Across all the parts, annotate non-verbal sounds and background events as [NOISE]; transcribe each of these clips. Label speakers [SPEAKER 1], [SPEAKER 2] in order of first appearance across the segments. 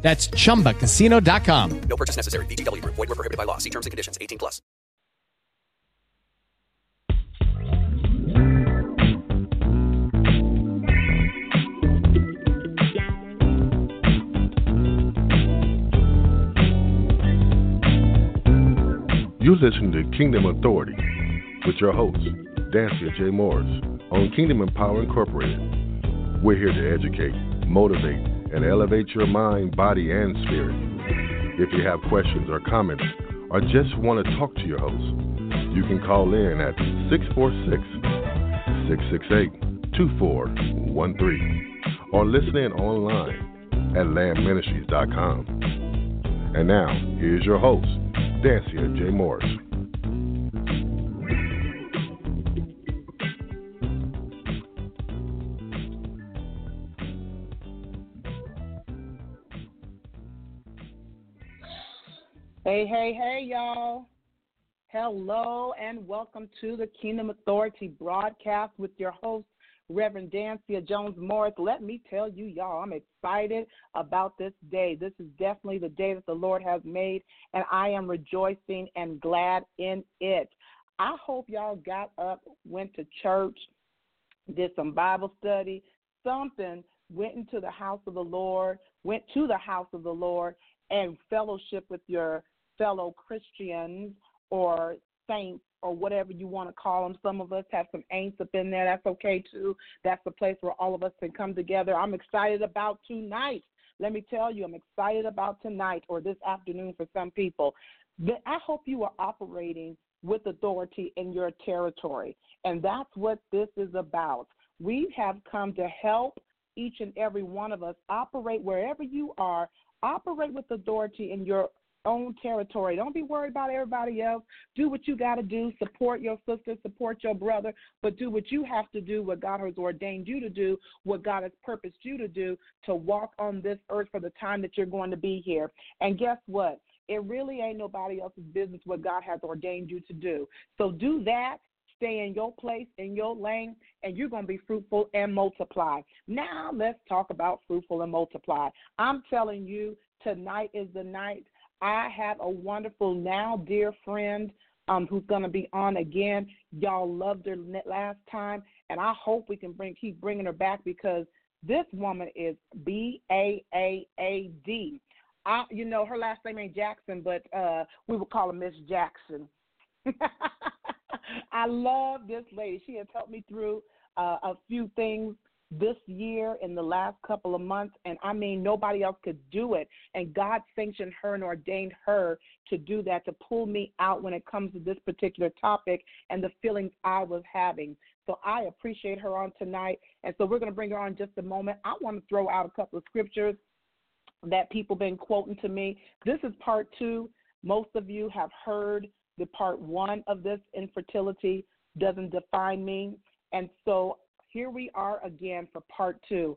[SPEAKER 1] That's chumbacasino.com.
[SPEAKER 2] No purchase necessary. VGW Group. Void were prohibited by law. See terms and conditions. 18 plus.
[SPEAKER 3] You listen to Kingdom Authority with your host, Dansiea J. Morris, on Kingdom Empower Incorporated. We're here to educate, motivate, and elevate your mind, body, and spirit. If you have questions or comments, or just want to talk to your host, you can call in at 646 668 2413 or listen in online at landministries.com. And now, here's your host, Dansiea J. Morris.
[SPEAKER 4] Hey, hey, hey, y'all. Hello, and welcome to the Kingdom Authority broadcast with your host, Reverend Dansiea Jones Morris. Let me tell you, y'all, I'm excited about this day. This is definitely the day that the Lord has made, and I am rejoicing and glad in it. I hope y'all got up, went to church, did some Bible study, something, went into the house of the Lord, went to the house of the Lord, and fellowship with your fellow Christians or saints or whatever you want to call them. Some of us have some ain'ts up in there. That's okay too. That's the place where all of us can come together. I'm excited about tonight. Let me tell you, I'm excited about tonight or this afternoon for some people. I hope you are operating with authority in your territory. And that's what this is about. We have come to help each and every one of us operate wherever you are, operate with authority in your own territory. Don't be worried about everybody else. Do what you got to do. Support your sister, support your brother, but do what you have to do, what God has ordained you to do, what God has purposed you to do to walk on this earth for the time that you're going to be here. And guess what? It really ain't nobody else's business what God has ordained you to do. So do that stay in your place, in your lane, and you're going to be fruitful and multiply. Now, let's talk about fruitful and multiply. I'm telling you, tonight is the night I have a wonderful now dear friend um, who's going to be on again. Y'all loved her last time, and I hope we can bring keep bringing her back because this woman is B A A A D. I, you know, her last name ain't Jackson, but uh, we would call her Miss Jackson. [LAUGHS] I love this lady. She has helped me through uh, a few things this year in the last couple of months and I mean nobody else could do it and God sanctioned her and ordained her to do that to pull me out when it comes to this particular topic and the feelings I was having. So I appreciate her on tonight and so we're going to bring her on just a moment. I want to throw out a couple of scriptures that people been quoting to me. This is part 2. Most of you have heard the part 1 of this infertility doesn't define me. And so here we are again for part two.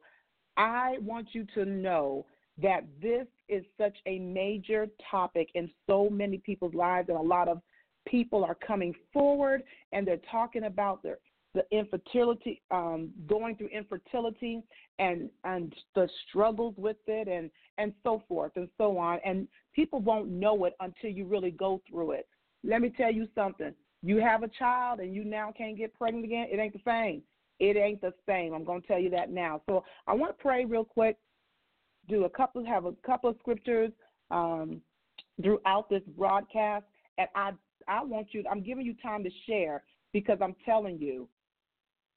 [SPEAKER 4] I want you to know that this is such a major topic in so many people's lives, and a lot of people are coming forward and they're talking about their the infertility, um, going through infertility, and and the struggles with it, and and so forth and so on. And people won't know it until you really go through it. Let me tell you something. You have a child and you now can't get pregnant again. It ain't the same. It ain't the same. I'm going to tell you that now. So I want to pray real quick. Do a couple, have a couple of scriptures um, throughout this broadcast, and I I want you. I'm giving you time to share because I'm telling you,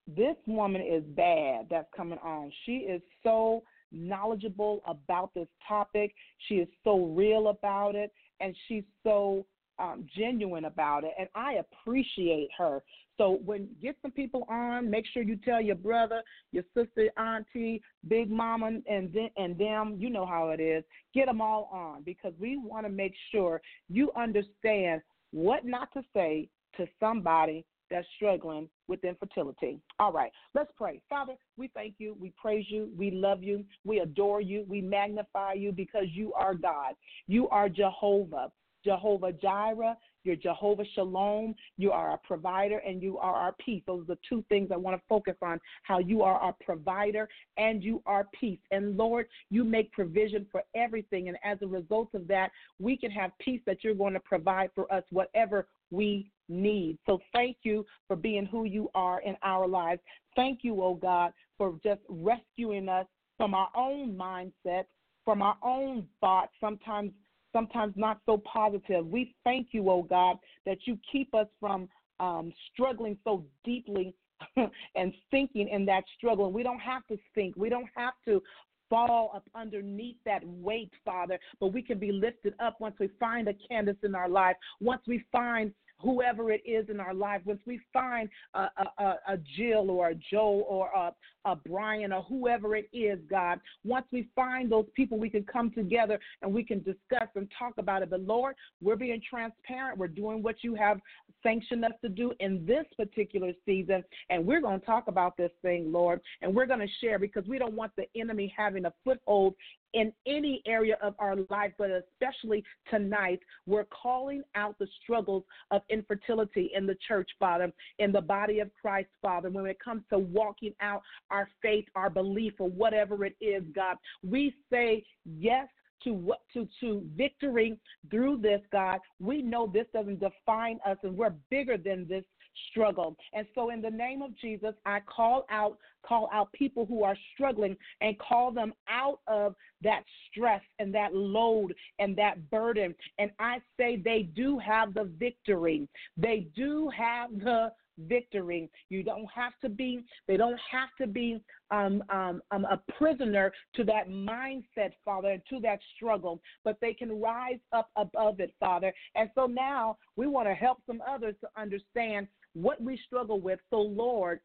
[SPEAKER 4] this woman is bad. That's coming on. She is so knowledgeable about this topic. She is so real about it, and she's so um, genuine about it, and I appreciate her. So when get some people on, make sure you tell your brother, your sister, auntie, big mama, and then, and them. You know how it is. Get them all on because we want to make sure you understand what not to say to somebody that's struggling with infertility. All right, let's pray. Father, we thank you, we praise you, we love you, we adore you, we magnify you because you are God. You are Jehovah. Jehovah Jireh, you're Jehovah Shalom, you are our provider, and you are our peace. Those are the two things I want to focus on how you are our provider and you are peace. And Lord, you make provision for everything. And as a result of that, we can have peace that you're going to provide for us, whatever we need. So thank you for being who you are in our lives. Thank you, oh God, for just rescuing us from our own mindset, from our own thoughts, sometimes sometimes not so positive. We thank you, oh God, that you keep us from um, struggling so deeply [LAUGHS] and sinking in that struggle. And we don't have to sink. We don't have to fall up underneath that weight, Father, but we can be lifted up once we find a Candace in our life, once we find whoever it is in our life, once we find a, a, a Jill or a Joe or a, a Brian or whoever it is, God, once we find those people, we can come together and we can discuss and talk about it. But Lord, we're being transparent. We're doing what you have sanctioned us to do in this particular season. And we're going to talk about this thing, Lord, and we're going to share because we don't want the enemy having a foothold in any area of our life, but especially tonight, we're calling out the struggles of infertility in the church, Father, in the body of Christ, Father. When it comes to walking out our faith, our belief, or whatever it is, God, we say yes to what to to victory through this god we know this doesn't define us and we're bigger than this struggle. And so in the name of Jesus, I call out call out people who are struggling and call them out of that stress and that load and that burden. And I say they do have the victory. They do have the victory. You don't have to be, they don't have to be um, um, um, a prisoner to that mindset, Father, and to that struggle, but they can rise up above it, Father. And so now we want to help some others to understand what we struggle with. So, Lord,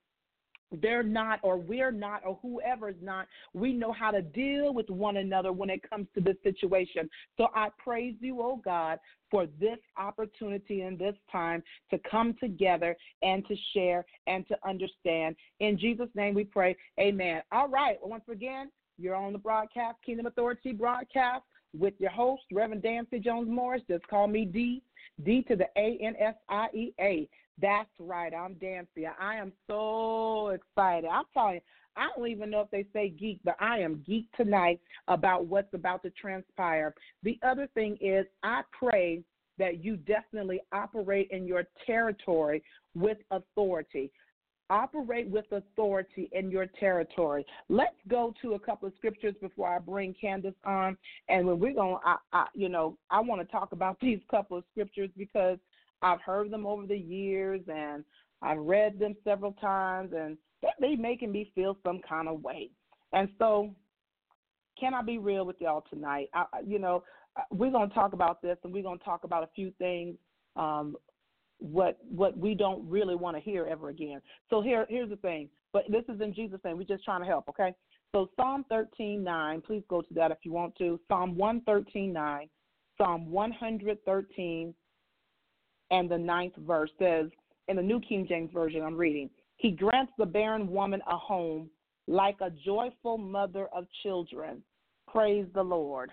[SPEAKER 4] they're not or we're not or whoever's not we know how to deal with one another when it comes to this situation. So i praise you oh god for this opportunity and this time to come together and to share and to understand. In jesus name we pray. Amen. All right. Well, once again you're on the broadcast kingdom authority broadcast with your host reverend Dansiea jones morris. Just call me d d to the a n s i e a that's right. I'm Dansiea. I am so excited. I'm telling you, I don't even know if they say geek, but I am geek tonight about what's about to transpire. The other thing is, I pray that you definitely operate in your territory with authority. Operate with authority in your territory. Let's go to a couple of scriptures before I bring Candace on. And when we're going, I, I, you know, I want to talk about [LAUGHS] these couple of scriptures because I've heard them over the years and I've read them several times and they making me feel some kind of way. And so, can I be real with y'all tonight? I, you know, uh, we're going to talk about this and we're going to talk about a few things um, what what we don't really want to hear ever again. So here here's the thing. But this is in Jesus' name. We're just trying to help, okay? So Psalm 13:9. Please go to that if you want to. Psalm 113:9. Psalm 113 and the ninth verse says, in the New King James Version, I'm reading, He grants the barren woman a home like a joyful mother of children. Praise the Lord.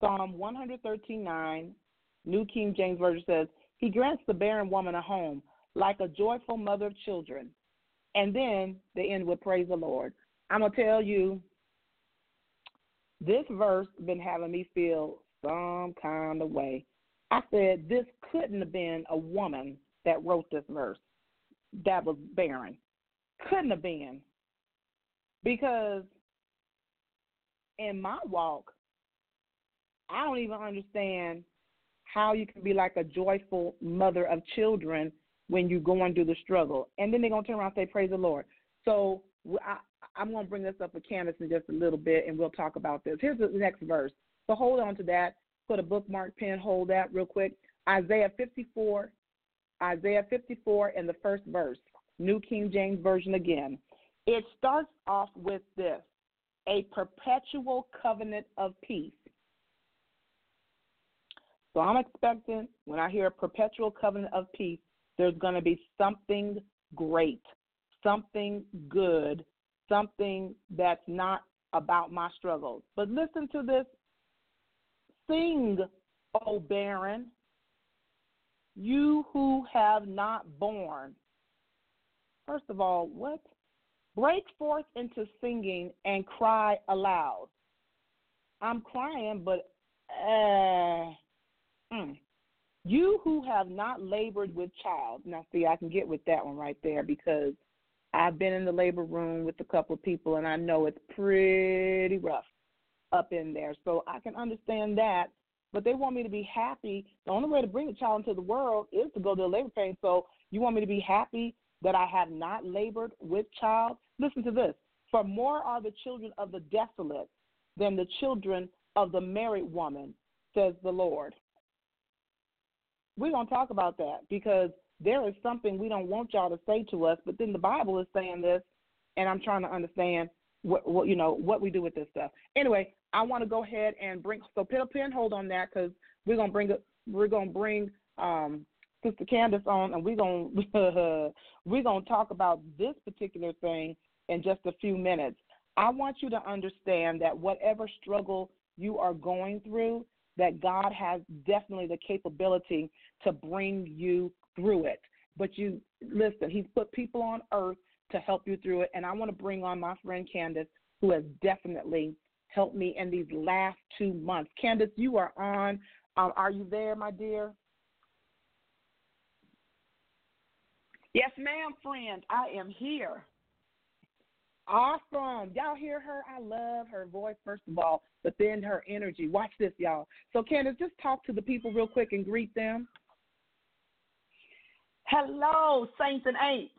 [SPEAKER 4] Psalm 113:9, New King James Version says, He grants the barren woman a home like a joyful mother of children. And then they end with praise the Lord. I'm gonna tell you, this verse been having me feel some kind of way. I said, this couldn't have been a woman that wrote this verse that was barren. Couldn't have been. Because in my walk, I don't even understand how you can be like a joyful mother of children when you're going through the struggle. And then they're going to turn around and say, Praise the Lord. So I, I'm going to bring this up with Candace in just a little bit, and we'll talk about this. Here's the next verse. So hold on to that put a bookmark pen, hold that real quick. Isaiah 54, Isaiah 54 in the first verse, New King James Version again. It starts off with this a perpetual covenant of peace. So I'm expecting when I hear a perpetual covenant of peace, there's going to be something great, something good, something that's not about my struggles. But listen to this. Sing, O barren, you who have not born. First of all, what? Break forth into singing and cry aloud. I'm crying, but uh, mm. you who have not labored with child. Now, see, I can get with that one right there because I've been in the labor room with a couple of people, and I know it's pretty rough up in there. So I can understand that. But they want me to be happy. The only way to bring a child into the world is to go to a labor pain. So you want me to be happy that I have not labored with child? Listen to this. For more are the children of the desolate than the children of the married woman, says the Lord. We're going to talk about that because there is something we don't want y'all to say to us, but then the Bible is saying this, and I'm trying to understand what, what you know what we do with this stuff. Anyway, I want to go ahead and bring so pin a pin hold on that because we're gonna bring we're gonna bring um, Sister Candace on, and we're gonna [LAUGHS] we're gonna talk about this particular thing in just a few minutes. I want you to understand that whatever struggle you are going through, that God has definitely the capability to bring you through it. But you listen, He's put people on earth to help you through it. And I want to bring on my friend Candace, who has definitely helped me in these last two months. Candace, you are on. Um, are you there, my dear?
[SPEAKER 5] Yes, ma'am, friend. I am here.
[SPEAKER 4] Awesome. Y'all hear her? I love her voice, first of all, but then her energy. Watch this, y'all. So, Candace, just talk to the people real quick and greet them.
[SPEAKER 5] Hello, saints and ain'ts.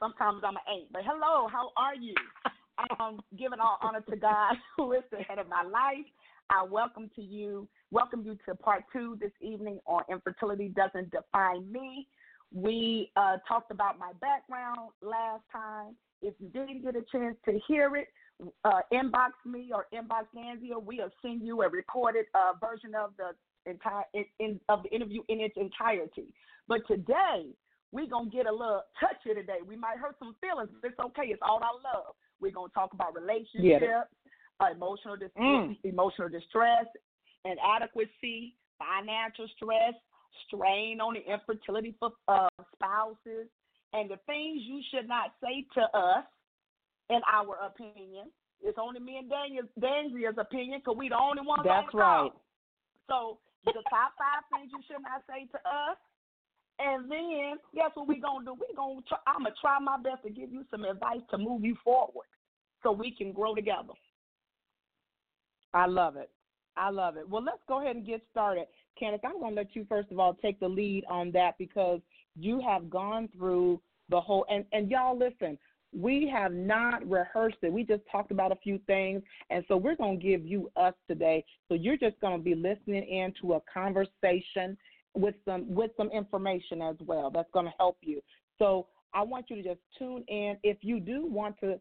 [SPEAKER 5] Sometimes I'm an ain't, but hello, how are you? [LAUGHS] I'm giving all honor to God, [LAUGHS] who is the head of my life. I welcome to you, welcome you to part two this evening on infertility doesn't define me. We uh, talked about my background last time. If you didn't get a chance to hear it, uh, inbox me or inbox Nancy, we'll send you a recorded uh, version of the entire in, in, of the interview in its entirety. But today we're to get a little touchy today. We might hurt some feelings, but it's okay. It's all I love. We're going to talk about relationships, uh, emotional, dis- mm. emotional distress, inadequacy, financial stress, strain on the infertility for uh, spouses, and the things you should not say to us, in our opinion. It's only me and Daniel, Daniel's opinion because we the only ones
[SPEAKER 4] That's
[SPEAKER 5] on the
[SPEAKER 4] right.
[SPEAKER 5] Call. So the top five things you should not say to us, and then guess what we're gonna do? We're gonna try, I'm gonna try my best to give you some advice to move you forward, so we can grow together.
[SPEAKER 4] I love it. I love it. Well, let's go ahead and get started. Candace, I'm to let you first of all take the lead on that because you have gone through the whole and and y'all listen. We have not rehearsed it. We just talked about a few things, and so we're going to give you us today. So you're just going to be listening in to a conversation with some with some information as well that's going to help you. So I want you to just tune in. If you do want to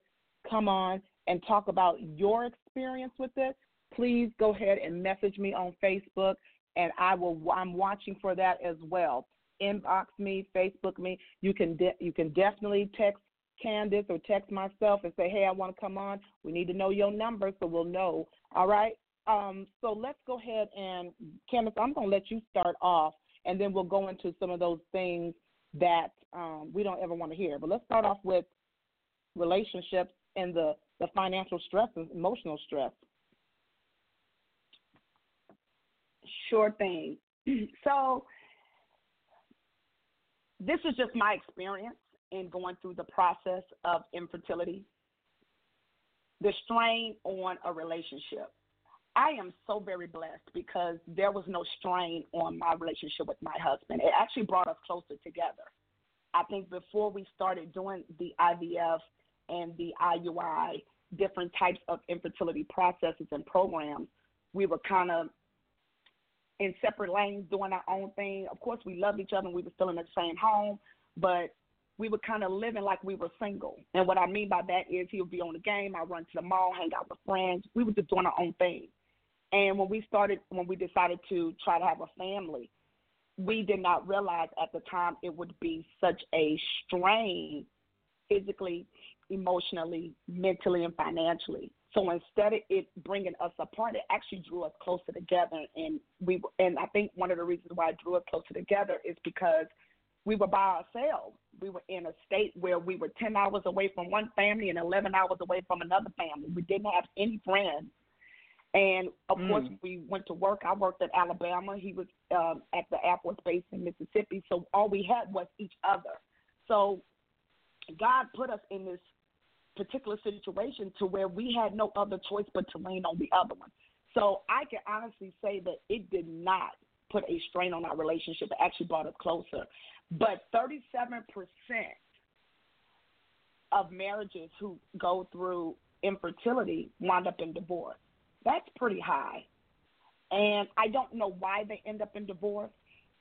[SPEAKER 4] come on and talk about your experience with this, please go ahead and message me on Facebook, and I will. I'm watching for that as well. Inbox me, Facebook me. You can de- you can definitely text Candace or text myself and say, hey, I want to come on. We need to know your number so we'll know. All right. Um, so let's go ahead and Candace, I'm going to let you start off and then we'll go into some of those things that um, we don't ever want to hear. But let's start off with relationships and the, the financial stress and emotional stress.
[SPEAKER 5] Sure thing. [CLEARS THROAT] so, this is just my experience in going through the process of infertility, the strain on a relationship. I am so very blessed because there was no strain on my relationship with my husband. It actually brought us closer together. I think before we started doing the IVF and the IUI, different types of infertility processes and programs, we were kind of in separate lanes doing our own thing. Of course, we loved each other and we were still in the same home, but we were kind of living like we were single. And what I mean by that is he would be on the game, I run to the mall, hang out with friends. We were just doing our own thing. And when we started, when we decided to try to have a family, we did not realize at the time it would be such a strain physically, emotionally, mentally, and financially. So instead of it bringing us apart, it actually drew us closer together. And we and I think one of the reasons why it drew us closer together is because we were by ourselves. We were in a state where we were ten hours away from one family and eleven hours away from another family. We didn't have any friends. And of mm. course, we went to work. I worked at Alabama. He was um, at the Air Force Base in Mississippi. So all we had was each other. So God put us in this particular situation to where we had no other choice but to lean on the other one. So I can honestly say that it did not put a strain on our relationship. It actually brought us closer. But 37% of marriages who go through infertility wind up in divorce. That's pretty high. And I don't know why they end up in divorce.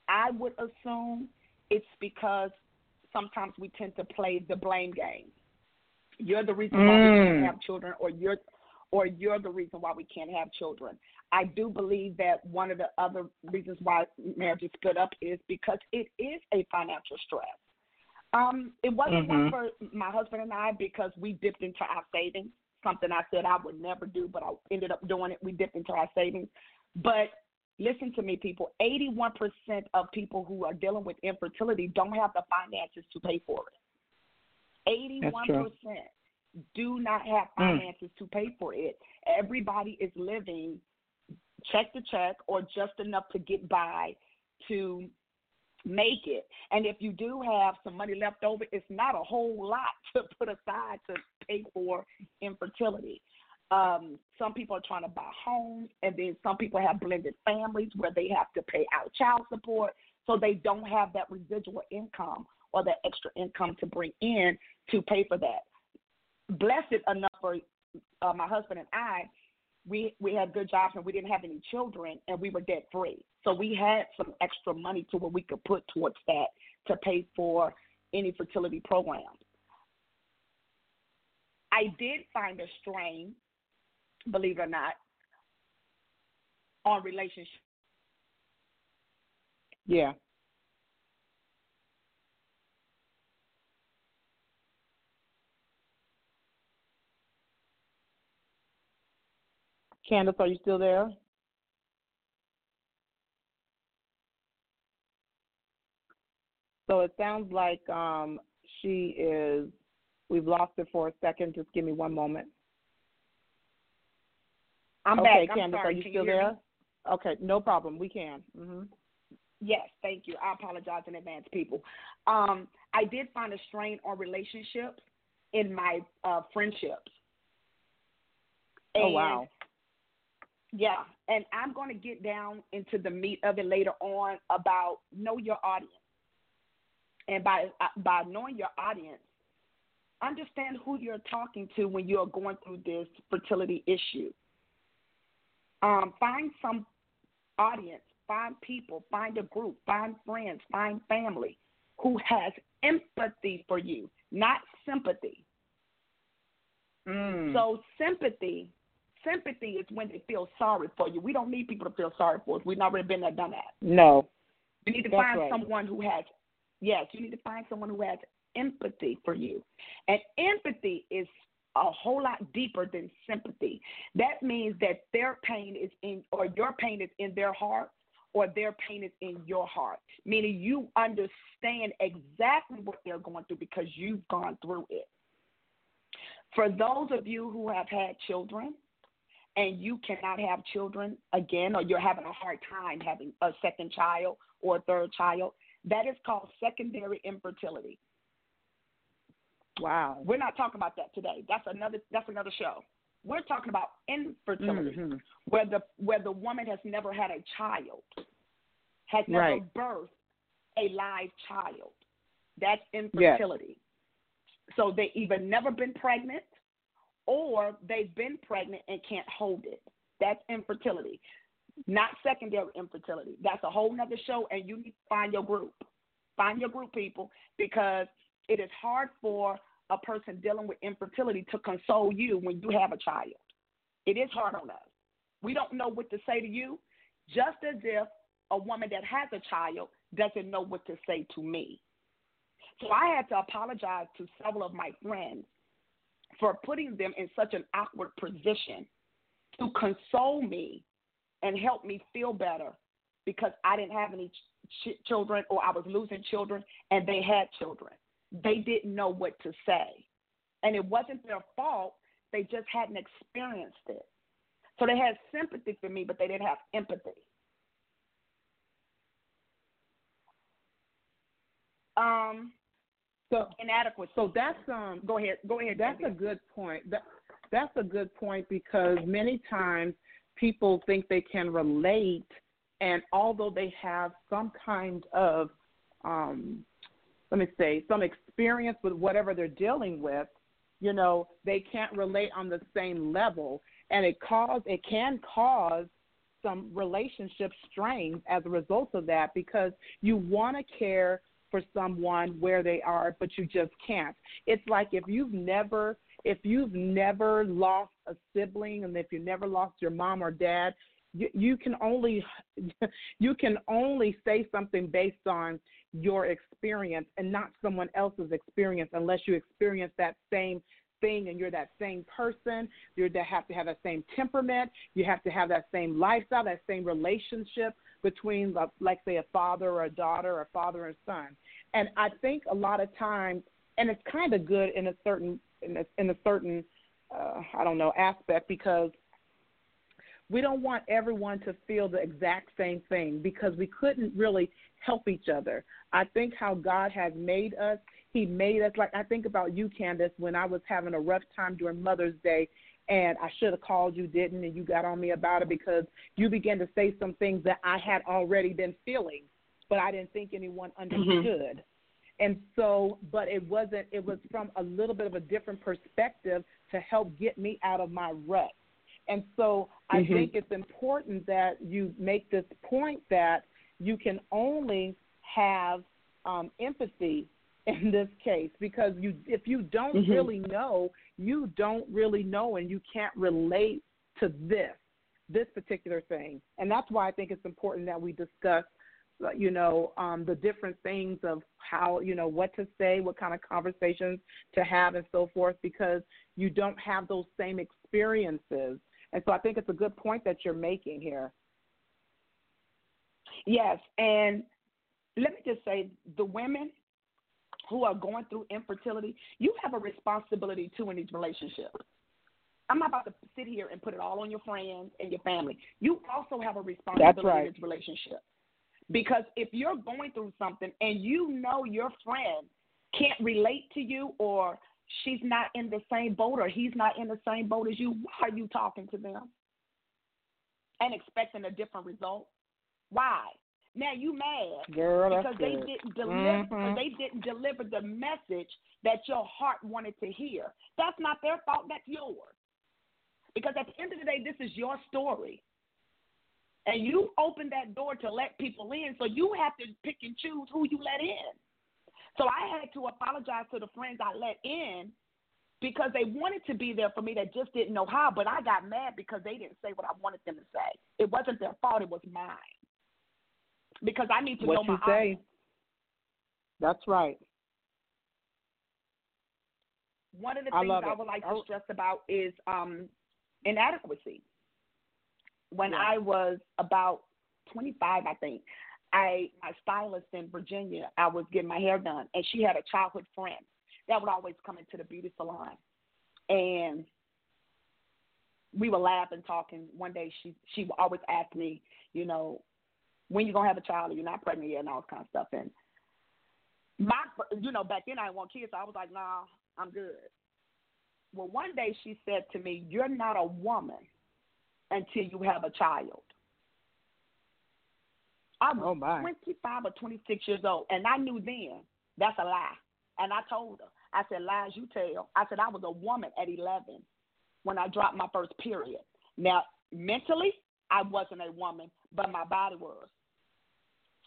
[SPEAKER 5] I would assume it's because sometimes we tend to play the blame game. You're the reason why we can't mm. have children, or you're or you're the reason why we can't have children. I do believe that one of the other reasons why marriages split up is because it is a financial stress. Um, it wasn't mm-hmm. one for my husband and I because we dipped into our savings, something I said I would never do, but I ended up doing it. We dipped into our savings. But listen to me, people 81% of people who are dealing with infertility don't have the finances to pay for it. 81% do not have mm. finances mm. to pay for it. Everybody is living check to check or just enough to get by to make it. And if you do have some money left over, it's not a whole lot [LAUGHS] to put aside to pay for infertility. Um, some people are trying to buy homes, and then some people have blended families where they have to pay out child support, so they don't have that residual income or that extra income to bring in to pay for that. Blessed enough for uh, my husband and I, we we had good jobs and we didn't have any children and we were debt free. So we had some extra money to what we could put towards that to pay for any fertility programs. I did find a strain, believe it or not, on relationships.
[SPEAKER 4] Yeah. Candace, are you still there? So it sounds like um, she is, we've lost her for a second. Just give me one moment.
[SPEAKER 5] I'm
[SPEAKER 4] okay,
[SPEAKER 5] back.
[SPEAKER 4] Candace,
[SPEAKER 5] sorry.
[SPEAKER 4] are you
[SPEAKER 5] can
[SPEAKER 4] still
[SPEAKER 5] you
[SPEAKER 4] there? Okay, no problem. We can.
[SPEAKER 5] Mm-hmm. Yes, thank you. I apologize in advance, people. Um, I did find a strain on relationships in my uh, friendships.
[SPEAKER 4] oh wow!
[SPEAKER 5] Yeah, and I'm going to get down into the meat of it later on about know your audience. And by uh, by knowing your audience, understand who you're talking to when you're going through this fertility issue. Um, find some audience, find people, find a group, find friends, find family who has empathy for you, not sympathy.
[SPEAKER 4] Mm.
[SPEAKER 5] So sympathy sympathy is when they feel sorry for you. We don't need people to feel sorry for us. We've already been there, done that.
[SPEAKER 4] No.
[SPEAKER 5] You need to
[SPEAKER 4] That's
[SPEAKER 5] find
[SPEAKER 4] right.
[SPEAKER 5] someone who has, yes, you need to find someone who has empathy for you. And empathy is a whole lot deeper than sympathy. That means that their pain is in, or your pain is in their heart, or their pain is in your heart, meaning you understand exactly what they're going through because you've gone through it. For those of you who have had children, and you cannot have children again, or you're having a hard time having a second child or a third child, that is called secondary infertility.
[SPEAKER 4] Wow.
[SPEAKER 5] We're not talking about that today. That's another that's another show. We're talking about infertility,
[SPEAKER 4] mm-hmm.
[SPEAKER 5] where the where the woman has never had a child, has never
[SPEAKER 4] right.
[SPEAKER 5] birthed a live child. That's infertility. Yes. So they either never been pregnant or they've been pregnant and can't hold it. That's infertility, not secondary infertility. That's a whole nother show, and you need to find your group. Find your group, people, because it is hard for a person dealing with infertility to console you when you have a child. It is hard on us. We don't know what to say to you, just as if a woman that has a child doesn't know what to say to me. So I had to apologize to several of my friends for putting them in such an awkward position to console me and help me feel better because I didn't have any ch- children or I was losing children and they had children. They didn't know what to say. And it wasn't their fault, they just hadn't experienced it. So they had sympathy for me, but they didn't have empathy. Um,
[SPEAKER 4] so
[SPEAKER 5] inadequate.
[SPEAKER 4] So that's um.
[SPEAKER 5] Go ahead. Go ahead.
[SPEAKER 4] That's a good point. That that's a good point because many times people think they can relate, and although they have some kind of um, let me say, some experience with whatever they're dealing with, you know, they can't relate on the same level, and it cause it can cause some relationship strains as a result of that because you want to care for someone where they are, but you just can't. It's like if you've never if you've never lost a sibling and if you never lost your mom or dad, you, you can only [LAUGHS] you can only say something based on your experience and not someone else's experience unless you experience that same thing and you're that same person. You have to have that same temperament. You have to have that same lifestyle that same relationship between like say a father or a daughter or a father and son and i think a lot of times and it's kind of good in a certain in a, in a certain uh, i don't know aspect because we don't want everyone to feel the exact same thing because we couldn't really help each other. I think how God has made us, He made us like I think about you, Candace, when I was having a rough time during Mother's Day and I should have called you, didn't, and you got on me about it because you began to say some things that I had already been feeling, but I didn't think anyone mm-hmm. understood. Mm-hmm. And so, but it wasn't, it was from a little bit of a different perspective to help get me out of my rut. And so I mm-hmm. think it's important that you make this point that you can only have um, empathy in this case because you if you don't mm-hmm. really know, you don't really know and you can't relate to this this particular thing. And that's why I think it's important that we discuss uh, you know um, the different things of how you know what to say what kind of conversations to have and so forth because you don't have those same experiences and so i think it's a good point that you're making here
[SPEAKER 5] Yes, and let me just say the women who are going through infertility, you have a responsibility too in these relationships. I'm not about to sit here and put it all on your friends and your family. You also have a responsibility right. in this relationship. Because if you're going through something and you know your friend can't relate to you or she's not in the same boat or he's not in the same boat as you, why are you talking to them and expecting a different result? Why? Now you mad
[SPEAKER 4] Girl,
[SPEAKER 5] because they didn't deliver mm-hmm. they didn't deliver the message that your heart wanted to hear. That's not their fault, that's yours. Because at the end of the day, this is your story. And you open that door to let people in, so you have to pick and choose who you let in. So I had to apologize to the friends I let in because they wanted to be there for me that just didn't know how, but I got mad because they didn't say what I wanted them to say. It wasn't their fault, it was mine because I need to
[SPEAKER 4] what
[SPEAKER 5] know
[SPEAKER 4] you
[SPEAKER 5] my
[SPEAKER 4] say.
[SPEAKER 5] audience.
[SPEAKER 4] That's right.
[SPEAKER 5] One of the things I, I would like to stress about is um, inadequacy. When yeah. I was about 25, I think, I my stylist in Virginia, I was getting my hair done, and she had a childhood friend that would always come into the beauty salon, and we were laughing, and talking. One day, she she would always ask me, you know, when you're gonna have a child or you're not pregnant yet and all this kind of stuff. And my, you know, back then I didn't want kids, so I was like, nah, I'm good. Well, one day she said to me, "You're not a woman until you have a child." I was
[SPEAKER 4] oh
[SPEAKER 5] 25 or 26 years old, and I knew then that's a lie. And I told her, I said, "Lies you tell." I said I was a woman at 11 when I dropped my first period. Now, mentally, I wasn't a woman, but my body was.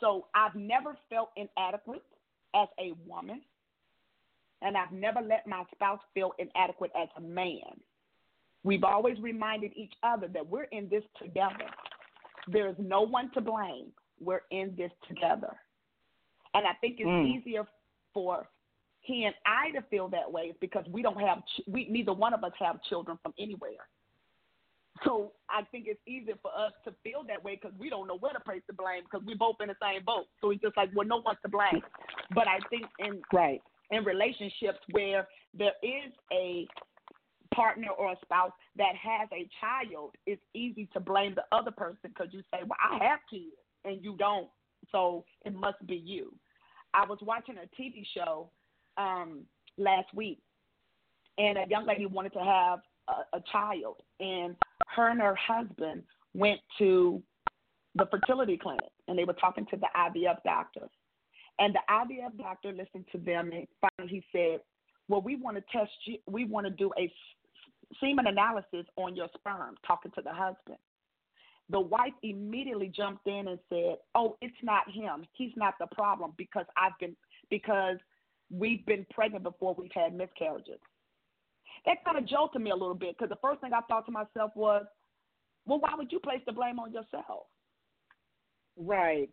[SPEAKER 5] So I've never felt inadequate as a woman, and I've never let my spouse feel inadequate as a man We've always reminded each other that we're in this together. There is no one to blame. We're in this together. And I think it's
[SPEAKER 4] Mm.
[SPEAKER 5] easier for he and I to feel that way is because we don't have ch- we neither one of us have children from anywhere. So I think it's easier for us to feel that way because we don't know where to place the blame because we're both in the same boat. So it's just like, well, no one's to blame. But I think in
[SPEAKER 4] Right.
[SPEAKER 5] in relationships where there is a partner or a spouse that has a child, it's easy to blame the other person because you say, "Well, I have kids," and you don't, so it must be you. I was watching a TV show um, last week, and a young lady wanted to have a, child, and her and her husband went to the fertility clinic, and they were talking to the IVF doctor. And the IVF doctor listened to them, and finally he said, "Well, we want to test you. We want to do a semen analysis on your sperm." Talking to the husband, the wife immediately jumped in and said, "Oh, it's not him. He's not the problem because I've been because we've been pregnant before we've had miscarriages." That kind of jolted me a little bit because the first thing I thought to myself was, "Well, why would you place the blame on yourself?"
[SPEAKER 4] Right.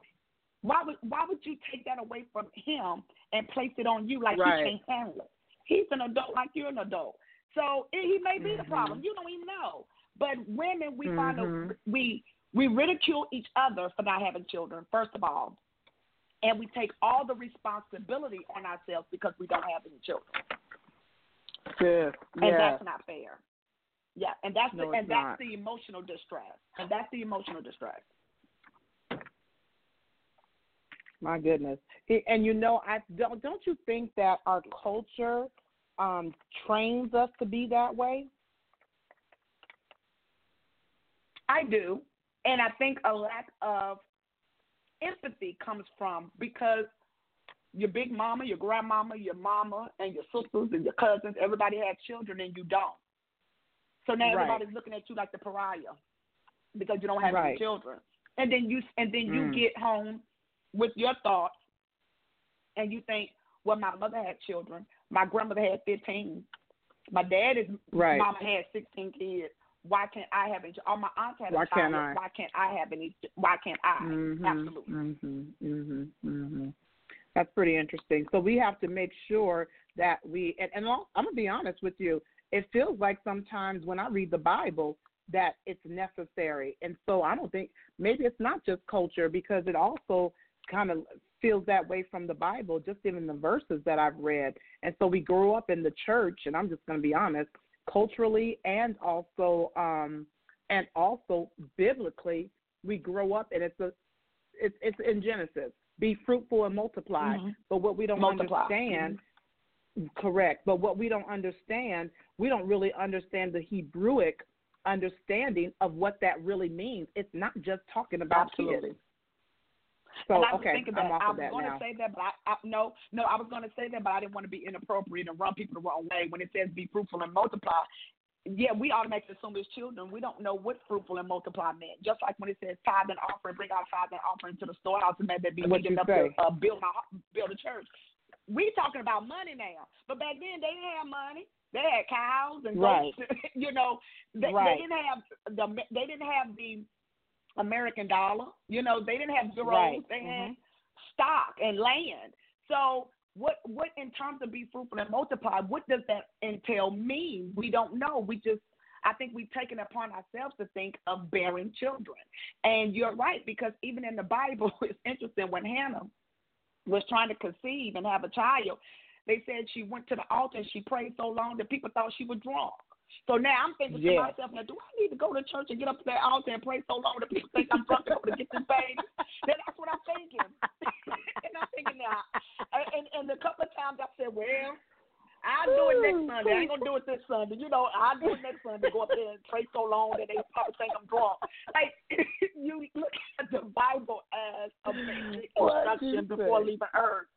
[SPEAKER 5] Why would why would you take that away from him and place it on you like
[SPEAKER 4] Right.
[SPEAKER 5] he can't handle it? He's an adult like you're an adult. So he he may be the
[SPEAKER 4] Mhm.
[SPEAKER 5] problem. You don't even know. But women we find that
[SPEAKER 4] Mhm.
[SPEAKER 5] we we ridicule each other for not having children, first of all. And we take all the responsibility on ourselves because we don't have any children.
[SPEAKER 4] Yes.
[SPEAKER 5] And that's not fair. Yeah, and that's
[SPEAKER 4] No,
[SPEAKER 5] the and that's
[SPEAKER 4] not.
[SPEAKER 5] the emotional distress. And that's the emotional distress.
[SPEAKER 4] My goodness. And you know, I don't don't you think that our culture um trains us to be that way?
[SPEAKER 5] I do. And I think a lack of empathy comes from because your big mama, your grandmama, your mama, and your sisters and your cousins, everybody had children and you don't. So now
[SPEAKER 4] Right.
[SPEAKER 5] everybody's looking at you like the pariah because you don't have any children. And then you and then you
[SPEAKER 4] Mm.
[SPEAKER 5] get home with your thoughts and you think, well, my mother had children, my grandmother had fifteen, my dad is
[SPEAKER 4] Right.
[SPEAKER 5] mama had sixteen kids. Why can't I have any? All my aunts had
[SPEAKER 4] Why
[SPEAKER 5] a child.
[SPEAKER 4] can't I?
[SPEAKER 5] Why can't I have any? Why can't I?
[SPEAKER 4] Mhm,
[SPEAKER 5] Absolutely.
[SPEAKER 4] Mhm. Mhm. Mhm. That's pretty interesting. So we have to make sure that we and, and I'm gonna be honest with you. It feels like sometimes when I read the Bible that it's necessary, and so I don't think maybe it's not just culture because it also kind of feels that way from the Bible, just even the verses that I've read. And so we grew up in the church, and I'm just to be honest, culturally and also um and also biblically, we grow up and it's a it's it's in Genesis. Be fruitful and multiply.
[SPEAKER 5] Mhm.
[SPEAKER 4] But what we don't
[SPEAKER 5] Multiply.
[SPEAKER 4] understand correct. But what we don't understand, we don't really understand the Hebrewic understanding of what that really means. It's not just talking about
[SPEAKER 5] Absolutely.
[SPEAKER 4] kids. So
[SPEAKER 5] and I was
[SPEAKER 4] okay,
[SPEAKER 5] thinking
[SPEAKER 4] I'm
[SPEAKER 5] that
[SPEAKER 4] off
[SPEAKER 5] I was
[SPEAKER 4] that
[SPEAKER 5] going
[SPEAKER 4] now.
[SPEAKER 5] to say that, but I, I no, no, I was going to say that, but I didn't want to be inappropriate and run people the wrong way when it says be fruitful and multiply. Yeah, we automatically assume it's children. We don't know what fruitful and multiply meant. Just like when it says tithe and offering, bring out tithe and offering to the storehouse, and may there be
[SPEAKER 4] you
[SPEAKER 5] enough
[SPEAKER 4] say?
[SPEAKER 5] to uh, build a build a church. We talking about money now, but back then they didn't have money. They had cows and
[SPEAKER 4] Right. [LAUGHS]
[SPEAKER 5] you know, they,
[SPEAKER 4] Right.
[SPEAKER 5] they didn't have the they didn't have the American dollar. You know, they didn't have euros.
[SPEAKER 4] Right.
[SPEAKER 5] They had
[SPEAKER 4] Mhm.
[SPEAKER 5] stock and land. So what what in terms of be fruitful and multiply, what does that entail mean? We don't know. We just I think we've taken upon ourselves to think of bearing children. And you're right, because even in the Bible, [LAUGHS] it's interesting when Hannah was trying to conceive and have a child, they said she went to the altar and she prayed so long that people thought she was drunk. So now I'm thinking to myself, now do I need to go to church and get up to that altar and pray so long that people think I'm drunk enough to get this baby? then that's what I'm thinking. [LAUGHS] and I'm thinking now, and, and, and a couple of times I said, well, I'll do it next Sunday. I ain't gonna do it this Sunday. You know, I'll do it next Sunday. Go up there and pray so long that they probably think I'm drunk. Like [LAUGHS] you look at the Bible as a basic instruction before leaving Earth.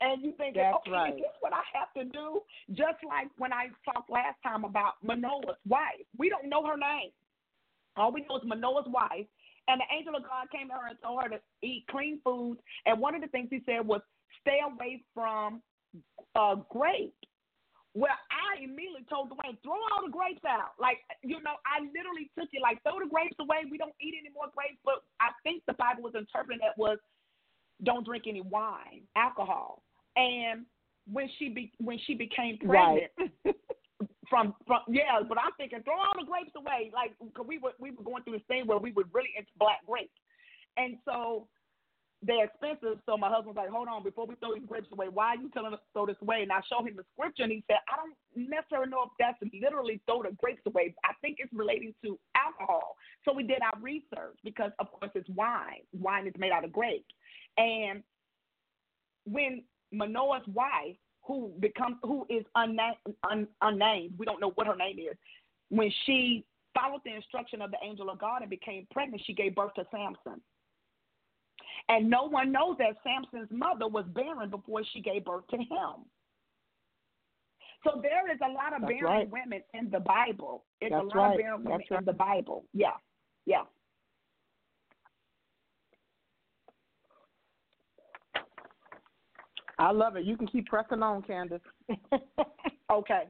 [SPEAKER 5] And you think, okay,
[SPEAKER 4] right.
[SPEAKER 5] guess what I have to do? Just like when I talked last time about Manoah's wife. We don't know her name. All we know is Manoah's wife. And the angel of God came to her and told her to eat clean foods. And one of the things he said was stay away from uh, grapes. Well, I immediately told Dwayne, throw all the grapes out. Like, you know, I literally took it like, throw the grapes away. We don't eat any more grapes. But I think the Bible was interpreting that was don't drink any wine, alcohol. And when she be when she became pregnant
[SPEAKER 4] Right. [LAUGHS]
[SPEAKER 5] from from yeah, but I'm thinking throw all the grapes away, like cause we were we were going through this thing where we were really into black grapes, and so they're expensive. So my husband's like, hold on, before we throw these grapes away, why are you telling us to throw this away? And I showed him the scripture, and he said, I don't necessarily know if that's literally throw the grapes away. I think it's relating to alcohol. So we did our research because, of course, it's wine. Wine is made out of grapes, and when Manoah's wife, who becomes who is unnamed, un, unnamed, we don't know what her name is, when she followed the instruction of the angel of God and became pregnant, she gave birth to Samson. And no one knows that Samson's mother was barren before she gave birth to him. So there is a lot of
[SPEAKER 4] That's
[SPEAKER 5] barren
[SPEAKER 4] right.
[SPEAKER 5] women in the Bible. It's
[SPEAKER 4] That's
[SPEAKER 5] a lot
[SPEAKER 4] right.
[SPEAKER 5] of barren women
[SPEAKER 4] right.
[SPEAKER 5] in the Bible. Yeah, yeah.
[SPEAKER 4] I love it. You can keep pressing on, Candace. [LAUGHS]
[SPEAKER 5] Okay.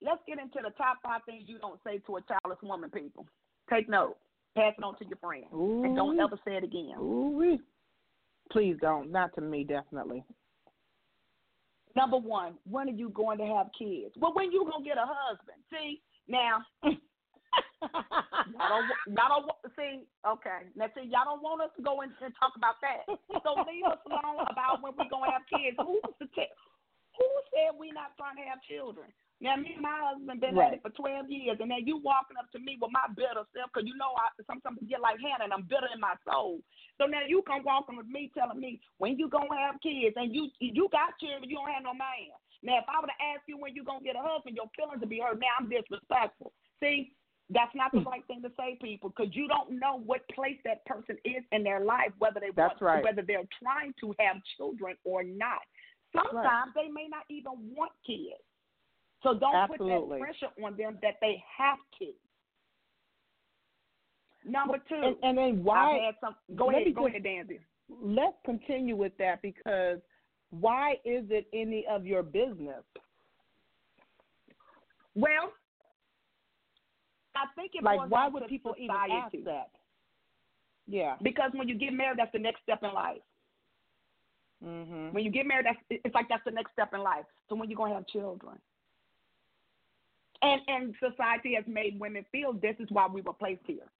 [SPEAKER 5] Let's get into the top five things you don't say to a childless woman, people. Take note. Pass it on to your friend. And don't ever say it again.
[SPEAKER 4] Ooh, please don't. Not to me, definitely.
[SPEAKER 5] Number one, when are you going to have kids? Well, when you going to get a husband? See, now, [LAUGHS] y'all don't, y'all don't see, okay. Now, see, y'all don't want us to go in and talk about that. So leave us alone about when we're going to have kids. Who's the t- who said we not trying to have children? Now, me and my husband been
[SPEAKER 4] Right.
[SPEAKER 5] at it for 12 years, and now you walking up to me with my bitter self, because you know I sometimes I get like Hannah, and I'm bitter in my soul. So now you come walking with me telling me when you going to have kids, and you you got children, you don't have no man. Now, if I were to ask you when you going to get a husband, your feelings would be hurt. Now, I'm disrespectful. See, that's not the hmm. right thing to say, people, because you don't know what place that person is in their life, whether they
[SPEAKER 4] That's
[SPEAKER 5] want,
[SPEAKER 4] right.
[SPEAKER 5] whether they're trying to have children or not. Sometimes they may not even want kids. So don't
[SPEAKER 4] Absolutely.
[SPEAKER 5] put that pressure on them that they have to. Number two,
[SPEAKER 4] And, and then why?
[SPEAKER 5] Some. Go ahead, go ahead, Danzy.
[SPEAKER 4] let's continue with that because why is it any of your business?
[SPEAKER 5] Well, I think it
[SPEAKER 4] Like, why would people even
[SPEAKER 5] society.
[SPEAKER 4] ask that? Yeah.
[SPEAKER 5] Because when you get married, that's the next step in life.
[SPEAKER 4] Mhm.
[SPEAKER 5] When you get married, that's it's like that's the next step in life. So when you're gonna have children, and and society has made women feel this is why we were placed here,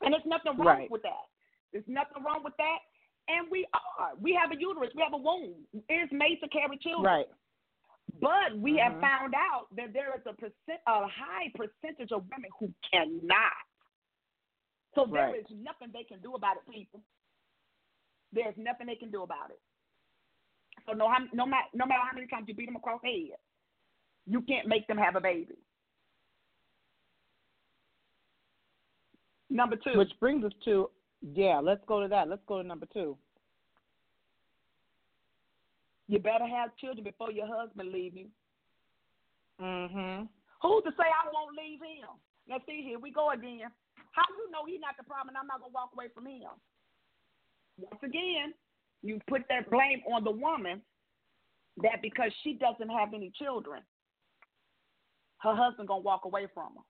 [SPEAKER 5] and there's nothing wrong
[SPEAKER 4] Right.
[SPEAKER 5] with that. There's nothing wrong with that, and we are. We have a uterus. We have a womb. It's made to carry children.
[SPEAKER 4] Right.
[SPEAKER 5] But we have
[SPEAKER 4] Mhm.
[SPEAKER 5] found out that there is a percent, a high percentage of women who cannot. So there
[SPEAKER 4] Right.
[SPEAKER 5] is nothing they can do about it, people. There's nothing they can do about it. So no, no matter no matter how many times you beat them across the head, you can't make them have a baby. Number two,
[SPEAKER 4] Which brings us to yeah. Let's go to that. Let's go to number two.
[SPEAKER 5] You better have children before your husband leave you.
[SPEAKER 4] Mhm.
[SPEAKER 5] Who's to say I won't leave him? Now see, here we go again. How do you know he's not the problem and I'm not gonna walk away from him? Once again, you put that blame on the woman that because she doesn't have any children, her husband gonna walk away from her.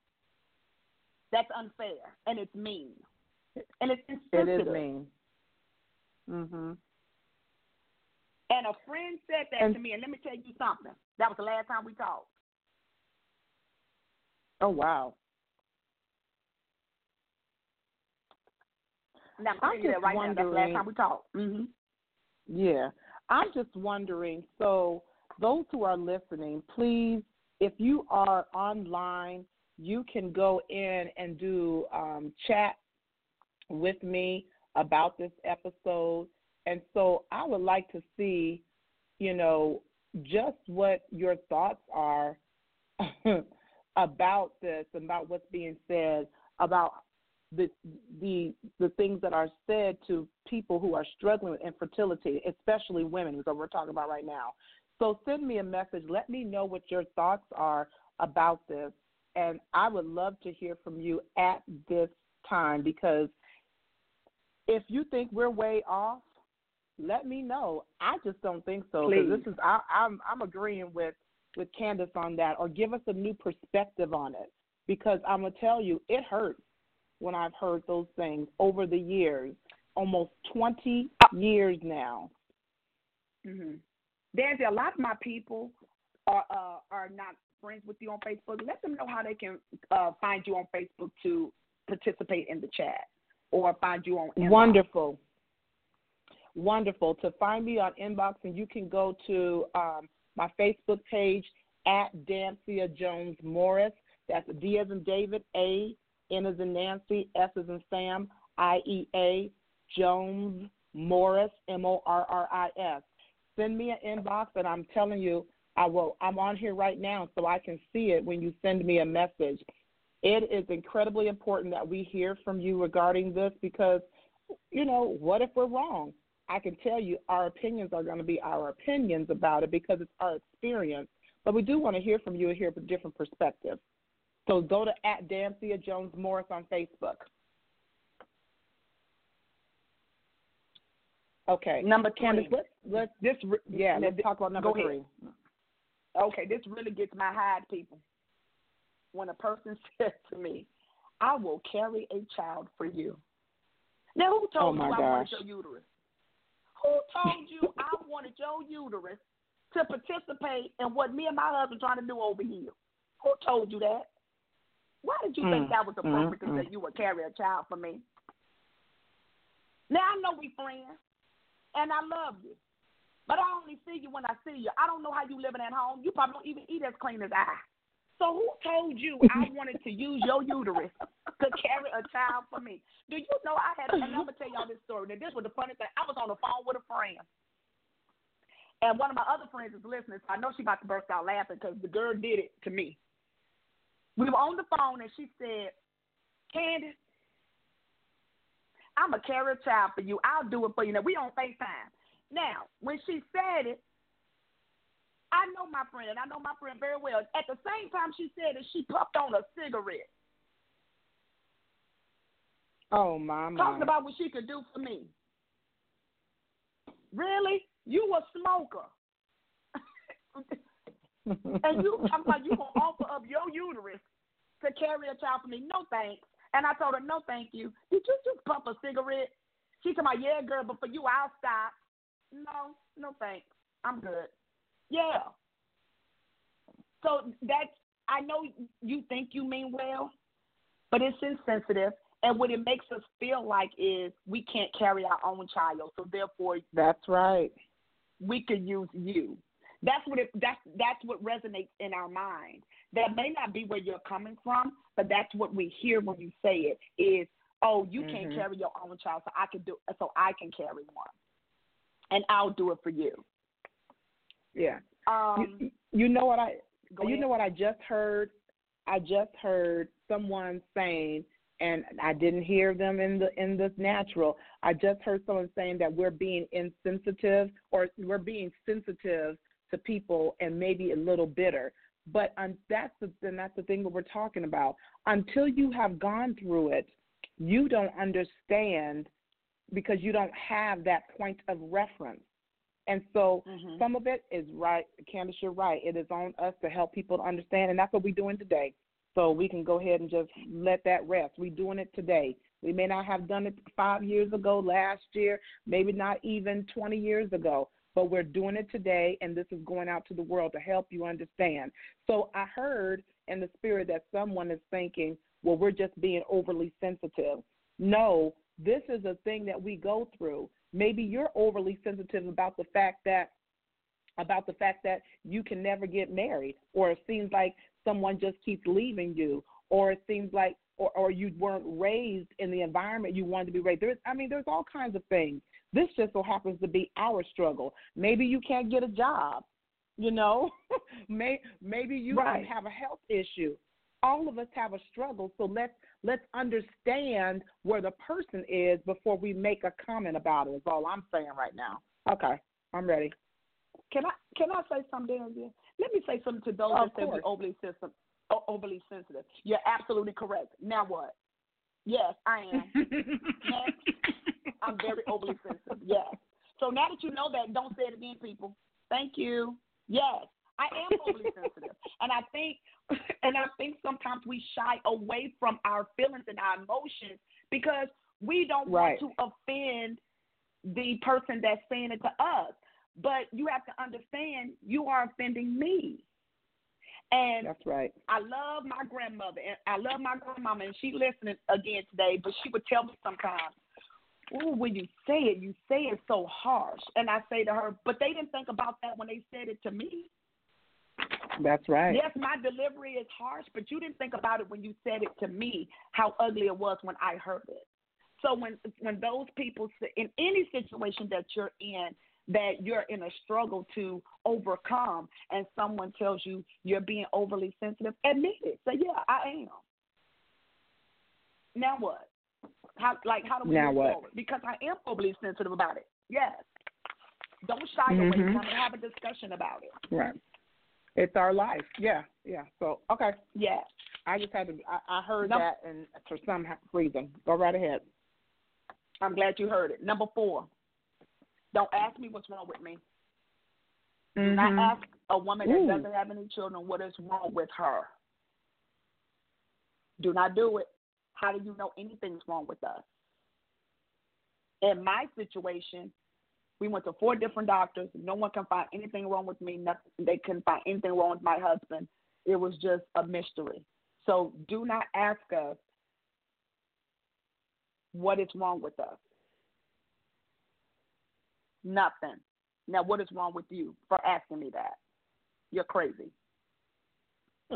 [SPEAKER 5] That's unfair and it's mean. And it's
[SPEAKER 4] It
[SPEAKER 5] insensitive.
[SPEAKER 4] is mean. Mhm.
[SPEAKER 5] And a friend said that
[SPEAKER 4] And-
[SPEAKER 5] to me, and let me tell you something. That was the last time we talked.
[SPEAKER 4] Oh wow.
[SPEAKER 5] Now I'm
[SPEAKER 4] I'm
[SPEAKER 5] telling you that
[SPEAKER 4] just
[SPEAKER 5] right now. That's the last time we talked. hmm
[SPEAKER 4] Yeah. I'm just wondering, so those who are listening, please, if you are online, you can go in and do um, chat with me about this episode. And so I would like to see, you know, just what your thoughts are [LAUGHS] about this, about what's being said, about the the the things that are said to people who are struggling with infertility, especially women, that we're talking about right now. So send me a message. Let me know what your thoughts are about this, and I would love to hear from you at this time because if you think we're way off, let me know. I just don't think so
[SPEAKER 5] Please.
[SPEAKER 4] this is I, I'm I'm agreeing with with Candace on that or give us a new perspective on it because I'm going to tell you, it hurts when I've heard those things over the years, almost 20 years now.
[SPEAKER 5] Mm-hmm. There's a lot of my people are uh, are not friends with you on Facebook. Let them know how they can uh, find you on Facebook to participate in the chat or find you on.
[SPEAKER 4] Wonderful. Wonderful. To find me on inbox, and you can go to um, my Facebook page at Dansiea Jones Morris. That's D as in David, A, N as in Nancy, S as in Sam, I E A, Jones Morris, M O R R I S. Send me an inbox, and I'm telling you, I will. I'm on here right now, so I can see it when you send me a message. It is incredibly important that we hear from you regarding this because, you know, what if we're wrong? I can tell you our opinions are going to be our opinions about it because it's our experience. But we do want to hear from you and hear a different perspectives. So go to at Dansiea Jones Morris on Facebook. Okay.
[SPEAKER 5] Number
[SPEAKER 4] Candace, let's, let's
[SPEAKER 5] This
[SPEAKER 4] yeah, let's
[SPEAKER 5] this-
[SPEAKER 4] talk about number three.
[SPEAKER 5] Okay, this really gets my hide, people. When a person [LAUGHS] says to me, "I will carry a child for you." Now, who
[SPEAKER 4] Oh,
[SPEAKER 5] told
[SPEAKER 4] my
[SPEAKER 5] you I wanted
[SPEAKER 4] gosh.
[SPEAKER 5] your uterus? Who told you I wanted your uterus to participate in what me and my husband trying to do over here? Who told you that? Why did you think
[SPEAKER 4] Mm,
[SPEAKER 5] that was appropriate
[SPEAKER 4] mm,
[SPEAKER 5] to say you would carry a child for me? Now I know we friends, and I love you, but I only see you when I see you. I don't know how you living at home. You probably don't even eat as clean as I. So who told you I [LAUGHS] wanted to use your uterus to carry a child for me? Do you know I had? And I'm gonna tell y'all this story. Now this was the funny thing. I was on the phone with a friend, and one of my other friends is listening. So I know she about to burst out laughing because the girl did it to me. We were on the phone and she said, "Candace, I'm gonna carry a child for you. I'll do it for you." Now we on Facetime. Now when she said it. I know my friend, and I know my friend very well. At the same time she said that she puffed on a cigarette,
[SPEAKER 4] Oh my my.
[SPEAKER 5] talking about what she could do for me. Really? You a smoker. [LAUGHS] and you talking about you gonna offer up your uterus to carry a child for me? No thanks. And I told her, no thank you. Did you just puff a cigarette? She told my yeah, girl, but for you, I'll stop. No, no thanks. I'm good. Yeah. So that's I know you think you mean well, but it's insensitive. And what it makes us feel like is we can't carry our own child, so therefore
[SPEAKER 4] That's right.
[SPEAKER 5] we could use you. That's what it that's that's what resonates in our mind. That may not be where you're coming from, but that's what we hear when you say it is, oh, you can't
[SPEAKER 4] Mhm.
[SPEAKER 5] carry your own child, so I can do so I can carry one. And I'll do it for you.
[SPEAKER 4] Yeah.
[SPEAKER 5] Um
[SPEAKER 4] you, you know what I you
[SPEAKER 5] ahead.
[SPEAKER 4] know what I just heard? I just heard someone saying, and I didn't hear them in the in this natural. I just heard someone saying that we're being insensitive or we're being sensitive to people and maybe a little bitter. But um, that's the and that's the thing that we're talking about. Until you have gone through it, you don't understand because you don't have that point of reference. And so
[SPEAKER 5] Mhm.
[SPEAKER 4] some of it is right. Candace, you're right. It is on us to help people to understand, and that's what we're doing today. So we can go ahead and just let that rest. We're doing it today. We may not have done it five years ago, last year, maybe not even 20 years ago, but we're doing it today, and this is going out to the world to help you understand. So I heard in the spirit that someone is thinking, well, we're just being overly sensitive. No, this is a thing that we go through. Maybe you're overly sensitive about the fact that about the fact that you can never get married or it seems like someone just keeps leaving you or it seems like or, or you weren't raised in the environment you wanted to be raised. There's i mean there's all kinds of things. This just so happens to be our struggle. Maybe you can't get a job you know? [LAUGHS] May, maybe you
[SPEAKER 5] Right.
[SPEAKER 4] have a health issue. All of us have a struggle so let's let's understand where the person is before we make a comment about it is all i'm saying right now okay i'm ready
[SPEAKER 5] Can I can I say something, Dansiea? Let me say something to those
[SPEAKER 4] Of
[SPEAKER 5] that say we're overly sensitive. Overly sensitive. You're absolutely correct. Now what? Yes, I am. Next. [LAUGHS] I'm very overly sensitive. Yes. So now that you know that, don't say it again, people. Thank you. Yes, I am overly sensitive, and I think, [LAUGHS] and I think sometimes we shy away from our feelings and our emotions because we don't
[SPEAKER 4] right.
[SPEAKER 5] want to offend the person that's saying it to us. But you have to understand, you are offending me. And
[SPEAKER 4] that's right.
[SPEAKER 5] I love my grandmother and I love my grandmama, and she listening again today. But she would tell me sometimes, "Ooh, when you say it, you say it so harsh." And I say to her, "But they didn't think about that when they said it to me."
[SPEAKER 4] That's right.
[SPEAKER 5] Yes, my delivery is harsh, but you didn't think about it when you said it to me. How ugly it was when I heard it. So when when those people in any situation that you're in, that you're in a struggle to overcome and someone tells you you're being overly sensitive, admit it. Say, yeah, I am. Now what? How like how do we
[SPEAKER 4] now
[SPEAKER 5] move
[SPEAKER 4] what?
[SPEAKER 5] forward? Because I am overly sensitive about it. Yes. Don't shy
[SPEAKER 4] mm-hmm.
[SPEAKER 5] away from it. Have a discussion about it.
[SPEAKER 4] Right. It's our life. Yeah. Yeah. So okay.
[SPEAKER 5] Yeah.
[SPEAKER 4] I just had to. I, I heard that, and for some reason, go right ahead.
[SPEAKER 5] I'm glad you heard it. Number four, don't ask me what's wrong with me.
[SPEAKER 4] Mm-hmm.
[SPEAKER 5] Do not ask a woman that
[SPEAKER 4] Ooh.
[SPEAKER 5] doesn't have any children what is wrong with her. Do not do it. How do you know anything's wrong with us? In my situation, we went to four different doctors. No one can find anything wrong with me. Nothing, they couldn't find anything wrong with my husband. It was just a mystery. So do not ask us what is wrong with us. Nothing. Now, what is wrong with you for asking me that? You're crazy. [LAUGHS]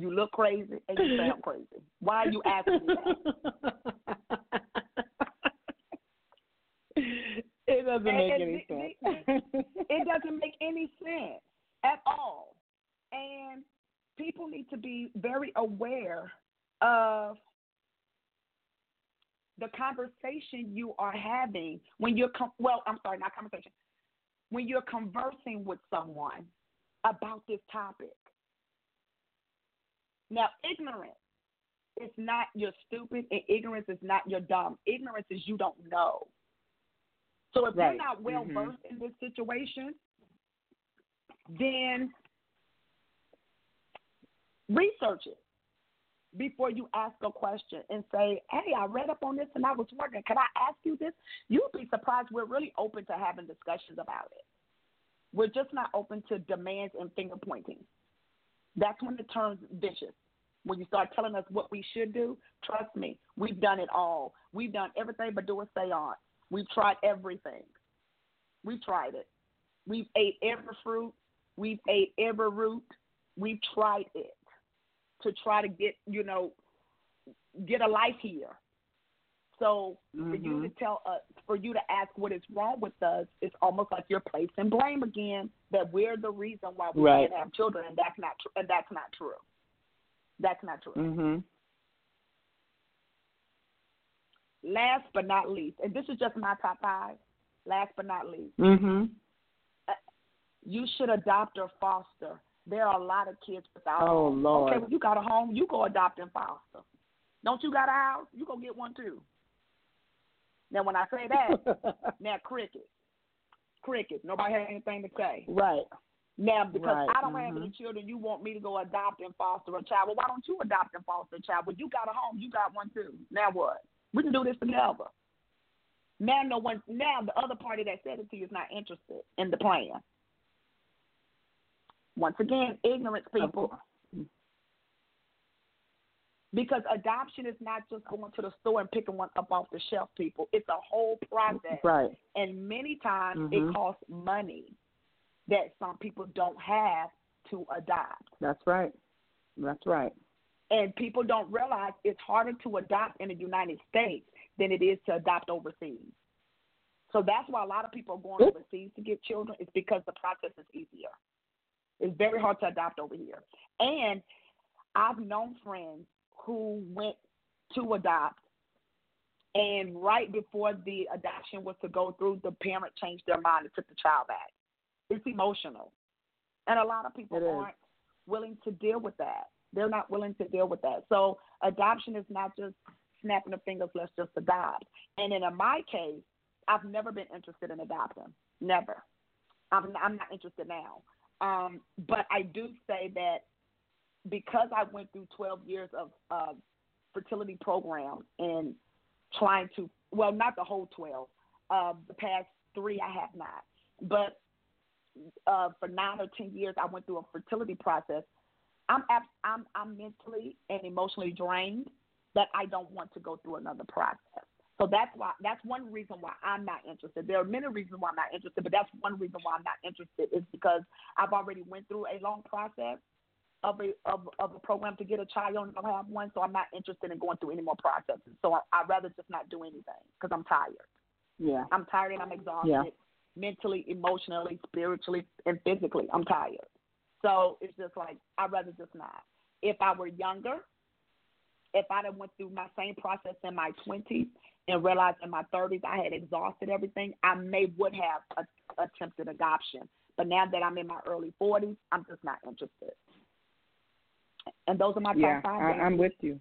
[SPEAKER 5] You look crazy and you sound crazy. Why are you asking me that? [LAUGHS]
[SPEAKER 4] it doesn't
[SPEAKER 5] And-
[SPEAKER 4] make
[SPEAKER 5] and
[SPEAKER 4] any
[SPEAKER 5] the-
[SPEAKER 4] sense.
[SPEAKER 5] it doesn't make any sense at all. And people need to be very aware of the conversation you are having when you're com- well, I'm sorry, not conversation. When you're conversing with someone about this topic. Now, ignorance is not you're stupid, and ignorance is not you're dumb. Ignorance is you don't know. So if
[SPEAKER 4] Right.
[SPEAKER 5] you're not well
[SPEAKER 4] Mhm.
[SPEAKER 5] versed in this situation, then research it before you ask a question and say, Hey, I read up on this and I was wondering, can I ask you this? You'll be surprised. We're really open to having discussions about it. We're just not open to demands and finger pointing. That's when it turns vicious. When you start telling us what we should do, trust me, we've done it all. We've done everything but do a seance. We've tried everything. We've tried it. We've ate every fruit. We've ate every root. We've tried it to try to get, you know, get a life here. So for you to
[SPEAKER 4] Mhm.
[SPEAKER 5] tell us, for you to ask what is wrong with us, it's almost like you're placing blame again that we're the reason why we
[SPEAKER 4] Right.
[SPEAKER 5] can't have children, and that's not true. And that's not true. That's not true.
[SPEAKER 4] Mhm.
[SPEAKER 5] Last but not least, and this is just my top five. Last but not least,
[SPEAKER 4] Mhm.
[SPEAKER 5] you should adopt or foster. There are a lot of kids without.
[SPEAKER 4] Oh,
[SPEAKER 5] homes.
[SPEAKER 4] Lord.
[SPEAKER 5] Okay, well, you got a home, you go adopt and foster. Don't you got a house? You go get one too. Now, when I say that, [LAUGHS] now cricket, cricket. Nobody has anything to say.
[SPEAKER 4] right.
[SPEAKER 5] Now, because
[SPEAKER 4] Right,
[SPEAKER 5] I don't have
[SPEAKER 4] mhm.
[SPEAKER 5] any children, you want me to go adopt and foster a child. Well, why don't you adopt and foster a child? Well, you got a home, you got one too. Now what? We can do this together. Now, no one. Now, the other party that said it to you is not interested in the plan. Once again, ignorance, people. Because adoption is not just going to the store and picking one up off the shelf, people. It's a whole process.
[SPEAKER 4] Right.
[SPEAKER 5] And many times
[SPEAKER 4] Mhm.
[SPEAKER 5] it costs money that some people don't have to adopt.
[SPEAKER 4] That's right. That's right.
[SPEAKER 5] And people don't realize it's harder to adopt in the United States than it is to adopt overseas. So that's why a lot of people are going overseas to get children, It's because the process is easier. It's very hard to adopt over here. And I've known friends who went to adopt, and right before the adoption was to go through, the parent changed their mind and took the child back. It's emotional. And a lot of people
[SPEAKER 4] It is.
[SPEAKER 5] aren't willing to deal with that. They're not willing to deal with that. So adoption is not just snapping the fingers, let's just adopt. And in my case, I've never been interested in adopting. never. I'm I'm not interested now. Um, but I do say that because I went through 12 years of uh, fertility program and trying to well, not the whole 12. Uh, the past three I have not, but uh, for nine or ten years I went through a fertility process. I'm I'm I'm mentally and emotionally drained that I don't want to go through another process. So that's why that's one reason why I'm not interested. There are many reasons why I'm not interested, but that's one reason why I'm not interested is because I've already went through a long process of a of, of a program to get a child and don't have one. So I'm not interested in going through any more processes. So I, I'd rather just not do anything because I'm tired.
[SPEAKER 4] Yeah.
[SPEAKER 5] I'm tired and I'm exhausted
[SPEAKER 4] Yeah.
[SPEAKER 5] mentally, emotionally, spiritually, and physically. I'm tired. So it's just like I'd rather just not. If I were younger, if I'd have went through my same process in my twenties and realized in my thirties I had exhausted everything, I may would have a, attempted adoption. But now that I'm in my early forties, I'm just not interested. And those are my
[SPEAKER 4] yeah,
[SPEAKER 5] top five.
[SPEAKER 4] I, I'm with you.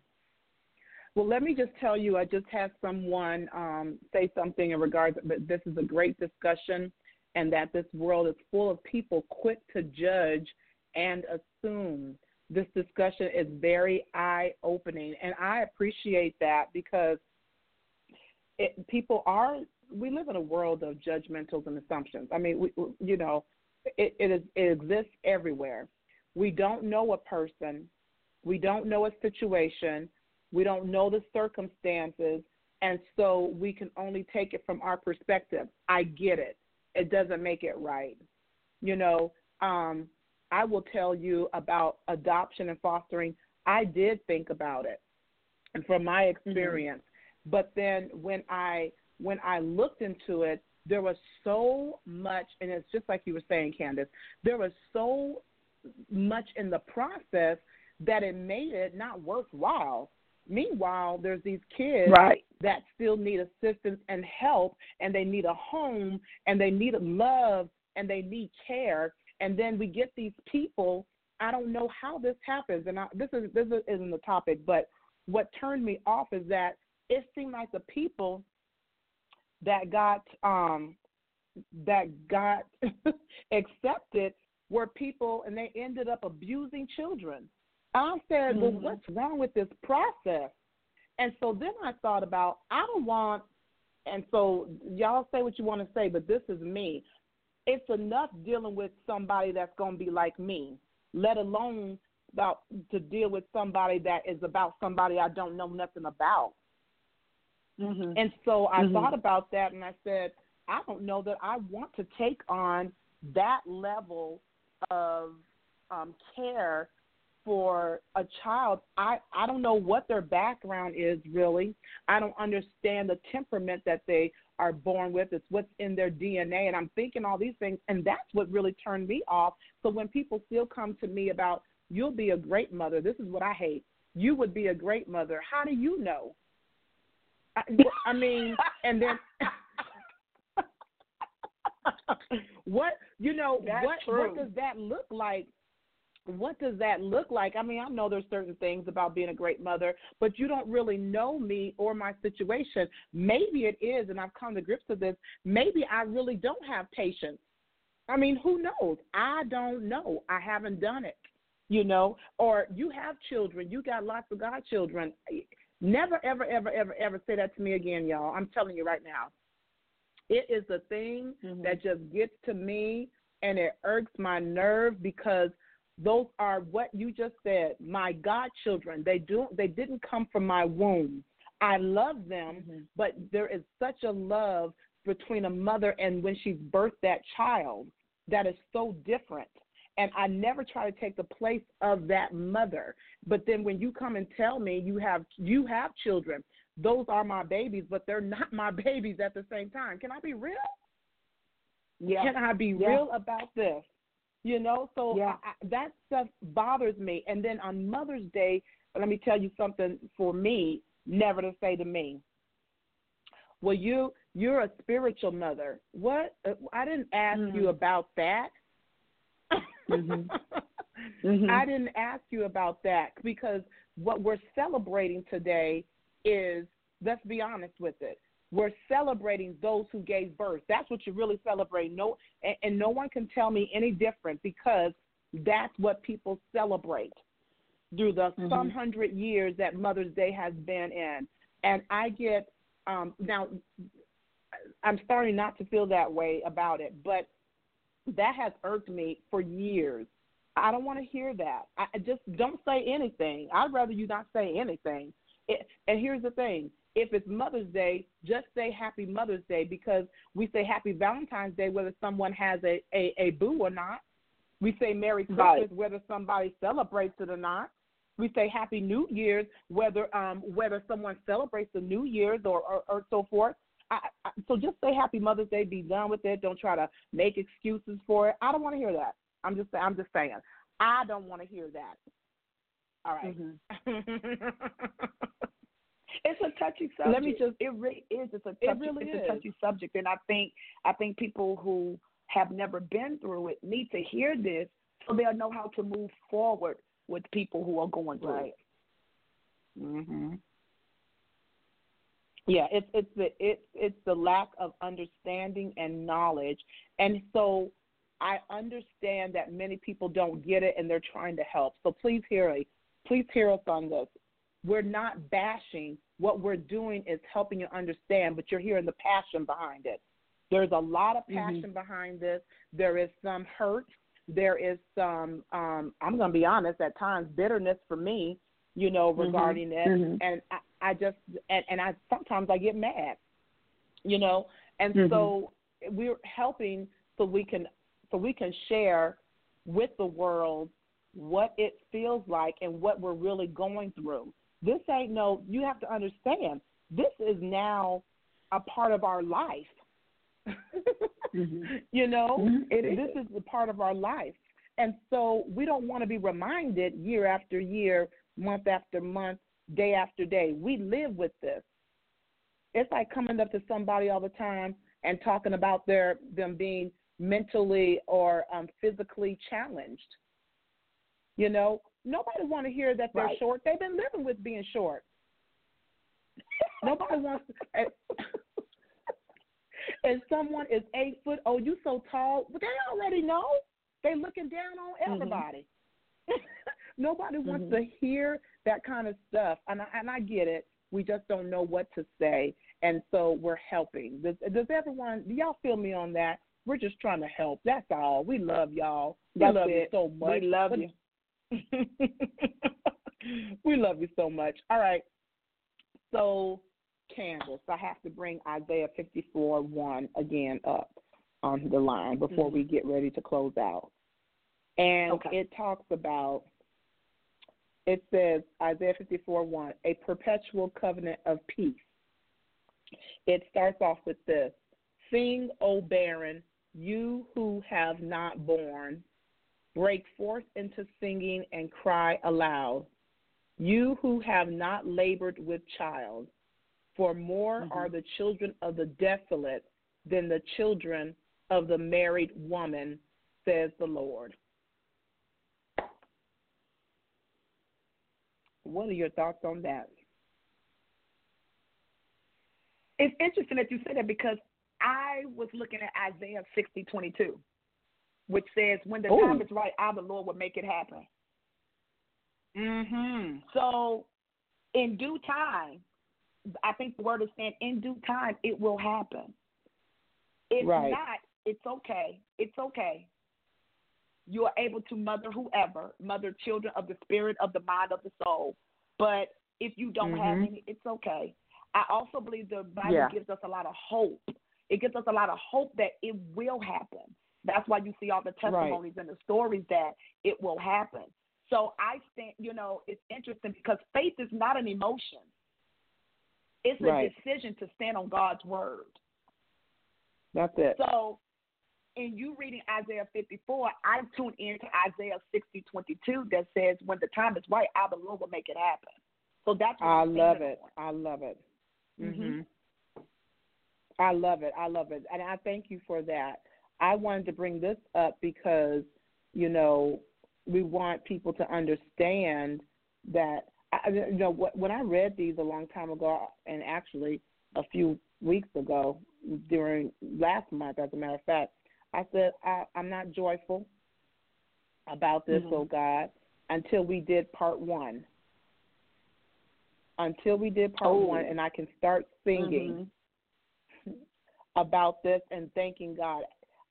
[SPEAKER 4] Well, let me just tell you, I just had someone um, say something in regards, but this is a great discussion, and that this world is full of people quick to judge and assume. This discussion is very eye opening, and I appreciate that because it, people are. We live in a world of judgmentals and assumptions. I mean, we, you know, it, it is it exists everywhere. We don't know a person, we don't know a situation, we don't know the circumstances, and so we can only take it from our perspective. I get it. It doesn't make it right. You know, um, I will tell you about adoption and fostering. I did think about it, and from my mm-hmm. experience. But then when I when I looked into it, there was so much, and it's just like you were saying, Candace. There was so much in the process that it made it not worthwhile. Meanwhile, there's these kids
[SPEAKER 5] Right.
[SPEAKER 4] that still need assistance and help, and they need a home, and they need love, and they need care. And then we get these people. I don't know how this happens, and I, this is this isn't the topic, but what turned me off is that it seemed like the people that got um that got [LAUGHS] accepted were people, and they ended up abusing children. I said, well,
[SPEAKER 5] Mhm.
[SPEAKER 4] what's wrong with this process? And so then I thought about, I don't want, and so y'all say what you want to say, but this is me. It's enough dealing with somebody that's going to be like me, let alone about to deal with somebody that is about somebody I don't know nothing about.
[SPEAKER 5] Mm-hmm.
[SPEAKER 4] And so I
[SPEAKER 5] Mhm.
[SPEAKER 4] thought about that and I said, I don't know that I want to take on that level of um, care for a child. I, I don't know what their background is really. I don't understand the temperament that they are born with. It's what's in their DNA. And I'm thinking all these things. And that's what really turned me off. So when people still come to me about, you'll be a great mother, this is what I hate. You would be a great mother. How do you know? I, I mean, and then [LAUGHS] what you know
[SPEAKER 5] That's
[SPEAKER 4] what
[SPEAKER 5] true.
[SPEAKER 4] what does that look like? What does that look like? I mean, I know there's certain things about being a great mother, but you don't really know me or my situation. Maybe it is, and I've come to grips with this. Maybe I really don't have patience. I mean, who knows? I don't know. I haven't done it. You know, or you have children, you got lots of godchildren. Never, ever, ever, ever, ever say that to me again, y'all. I'm telling you right now. It is the thing
[SPEAKER 5] Mhm.
[SPEAKER 4] that just gets to me and it irks my nerve because those are what you just said, my godchildren. They do they didn't come from my womb. I love them,
[SPEAKER 5] Mhm.
[SPEAKER 4] but there is such a love between a mother and when she's birthed that child that is so different. And I never try to take the place of that mother. But then when you come and tell me you have you have children, those are my babies, but they're not [LAUGHS] my babies at the same time. Can I be real?
[SPEAKER 5] Yeah.
[SPEAKER 4] Can I be
[SPEAKER 5] Yeah.
[SPEAKER 4] real about this? You know, so
[SPEAKER 5] Yeah.
[SPEAKER 4] I, I, that stuff bothers me. And then on Mother's Day, let me tell you something for me, never to say to me. Well, you you're a spiritual mother. What? Uh, I didn't ask
[SPEAKER 5] Mhm.
[SPEAKER 4] you about that.
[SPEAKER 5] Mhm. [LAUGHS] Mhm.
[SPEAKER 4] I didn't ask you about that because what we're celebrating today is, let's be honest with it, we're celebrating those who gave birth. That's what you really celebrate. No, and, and no one can tell me any different because that's what people celebrate through the
[SPEAKER 5] Mm-hmm.
[SPEAKER 4] some hundred years that Mother's Day has been in. And I get um, now. I'm starting not to feel that way about it, but that has irked me for years. I don't want to hear that. I I just don't say anything. I'd rather you not say anything. It, and here's the thing: if it's Mother's Day, just say Happy Mother's Day because we say Happy Valentine's Day whether someone has a a, a boo or not. We say Merry Christmas
[SPEAKER 5] Right.
[SPEAKER 4] whether somebody celebrates it or not. We say Happy New Year's whether um whether someone celebrates the New Year's or or, or so forth. I, I, so just say Happy Mother's Day. Be done with it. Don't try to make excuses for it. I don't want to hear that. I'm just I'm just saying. I don't want to hear that. All right. [LAUGHS]
[SPEAKER 5] It's a touchy subject.
[SPEAKER 4] Let me just-
[SPEAKER 5] it really is. It's a touchy,
[SPEAKER 4] It really
[SPEAKER 5] it's
[SPEAKER 4] is.
[SPEAKER 5] a touchy subject, and I think I think people who have never been through it need to hear this so they'll know how to move forward with people who are going through
[SPEAKER 4] Right.
[SPEAKER 5] it.
[SPEAKER 4] Mhm. Yeah, it's it's the it's it's the lack of understanding and knowledge, and so I understand that many people don't get it and they're trying to help. So please hear me, please hear us on this. We're not bashing. What we're doing is helping you understand, but you're hearing the passion behind it. There's a lot of passion behind this. There is some hurt. There is some. Um, I'm going to be honest. At times, bitterness for me. You know, regarding it,
[SPEAKER 5] Mhm.
[SPEAKER 4] and I, I just and, and I sometimes I get mad. You know, and
[SPEAKER 5] Mhm.
[SPEAKER 4] so we're helping so we can so we can share with the world what it feels like and what we're really going through. This ain't no, you have to understand, this is now a part of our life. [LAUGHS] You know,
[SPEAKER 5] Mhm. It
[SPEAKER 4] this is a part of our life. And so we don't want to be reminded year after year, month after month, day after day. We live with this. It's like coming up to somebody all the time and talking about their them being mentally or um, physically challenged. You know, nobody want to hear that they're
[SPEAKER 5] Right.
[SPEAKER 4] short. They've been living with being short. [LAUGHS] nobody wants to. And, and someone is eight foot. Oh, you so tall. But they already know. They looking down on mm-hmm. everybody. [LAUGHS] nobody wants mm-hmm. to hear that kind of stuff, and I, and I get it. We just don't know what to say, and so we're helping. Does, does everyone? Do y'all feel me on that? We're just trying to help. That's all. We love y'all. We
[SPEAKER 5] That's
[SPEAKER 4] love you so much.
[SPEAKER 5] We love
[SPEAKER 4] But-
[SPEAKER 5] you. [LAUGHS]
[SPEAKER 4] we love you so much. All right. So, Candace, I have to bring Isaiah 54 1 again up on the line before we mm-hmm. get ready to close out. And
[SPEAKER 5] Okay.
[SPEAKER 4] it talks about, it says, Isaiah 54 1, a perpetual covenant of peace. It starts off with this Sing, O barren, you who have not born, break forth into singing and cry aloud. You who have not labored with child, for more mm-hmm. are the children of the desolate than the children of the married woman, says the Lord. What are your thoughts on that?
[SPEAKER 5] It's interesting that you say that because I was looking at Isaiah sixty twenty two, which says, "When the
[SPEAKER 4] Ooh.
[SPEAKER 5] time is right, I, the Lord, will make it happen."
[SPEAKER 4] Mm-hmm.
[SPEAKER 5] So, in due time, I think the word is saying, in due time, it will happen. If
[SPEAKER 4] Right.
[SPEAKER 5] not, it's okay. It's okay. You are able to mother whoever, mother children of the spirit, of the mind, of the soul. But if you don't have
[SPEAKER 4] Mhm.
[SPEAKER 5] any, it's okay. I also believe the Bible
[SPEAKER 4] Yeah.
[SPEAKER 5] gives us a lot of hope. It gives us a lot of hope that it will happen. That's why you see all the testimonies and the stories that it will happen. So I think, you know, it's interesting because faith is not an emotion. It's a
[SPEAKER 4] Right.
[SPEAKER 5] decision to stand on God's word.
[SPEAKER 4] That's it.
[SPEAKER 5] So, in you reading Isaiah 54, I tune into Isaiah 60, 22 that says, when the time is right, I, the Lord, will make it happen. So that's what
[SPEAKER 4] I love it.
[SPEAKER 5] on.
[SPEAKER 4] I love it.
[SPEAKER 5] Mhm.
[SPEAKER 4] Mhm. I love it. I love it. And I thank you for that. I wanted to bring this up because, you know, we want people to understand that, I, you know, when I read these a long time ago, and actually a few weeks ago during last month, as a matter of fact. I said, I, I'm not joyful about this,
[SPEAKER 5] Mhm.
[SPEAKER 4] oh God, until we did part one. Until we did part
[SPEAKER 5] Oh.
[SPEAKER 4] one, and I can start singing
[SPEAKER 5] Mhm.
[SPEAKER 4] about this and thanking God.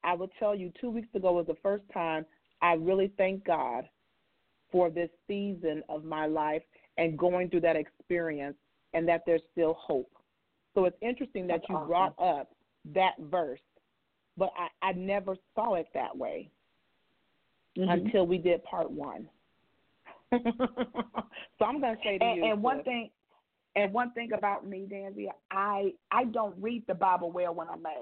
[SPEAKER 4] I will tell you, two weeks ago was the first time I really thank God for this season of my life and going through that experience, and that there's still hope. So it's interesting that
[SPEAKER 5] That's
[SPEAKER 4] you
[SPEAKER 5] awesome.
[SPEAKER 4] brought up that verse, but I, I never saw it that way
[SPEAKER 5] Mhm.
[SPEAKER 4] until we did part one. [LAUGHS] so I'm going to say to
[SPEAKER 5] and,
[SPEAKER 4] you,
[SPEAKER 5] and one thing and one thing about me, Danzy, I I don't read the Bible well when I'm mad.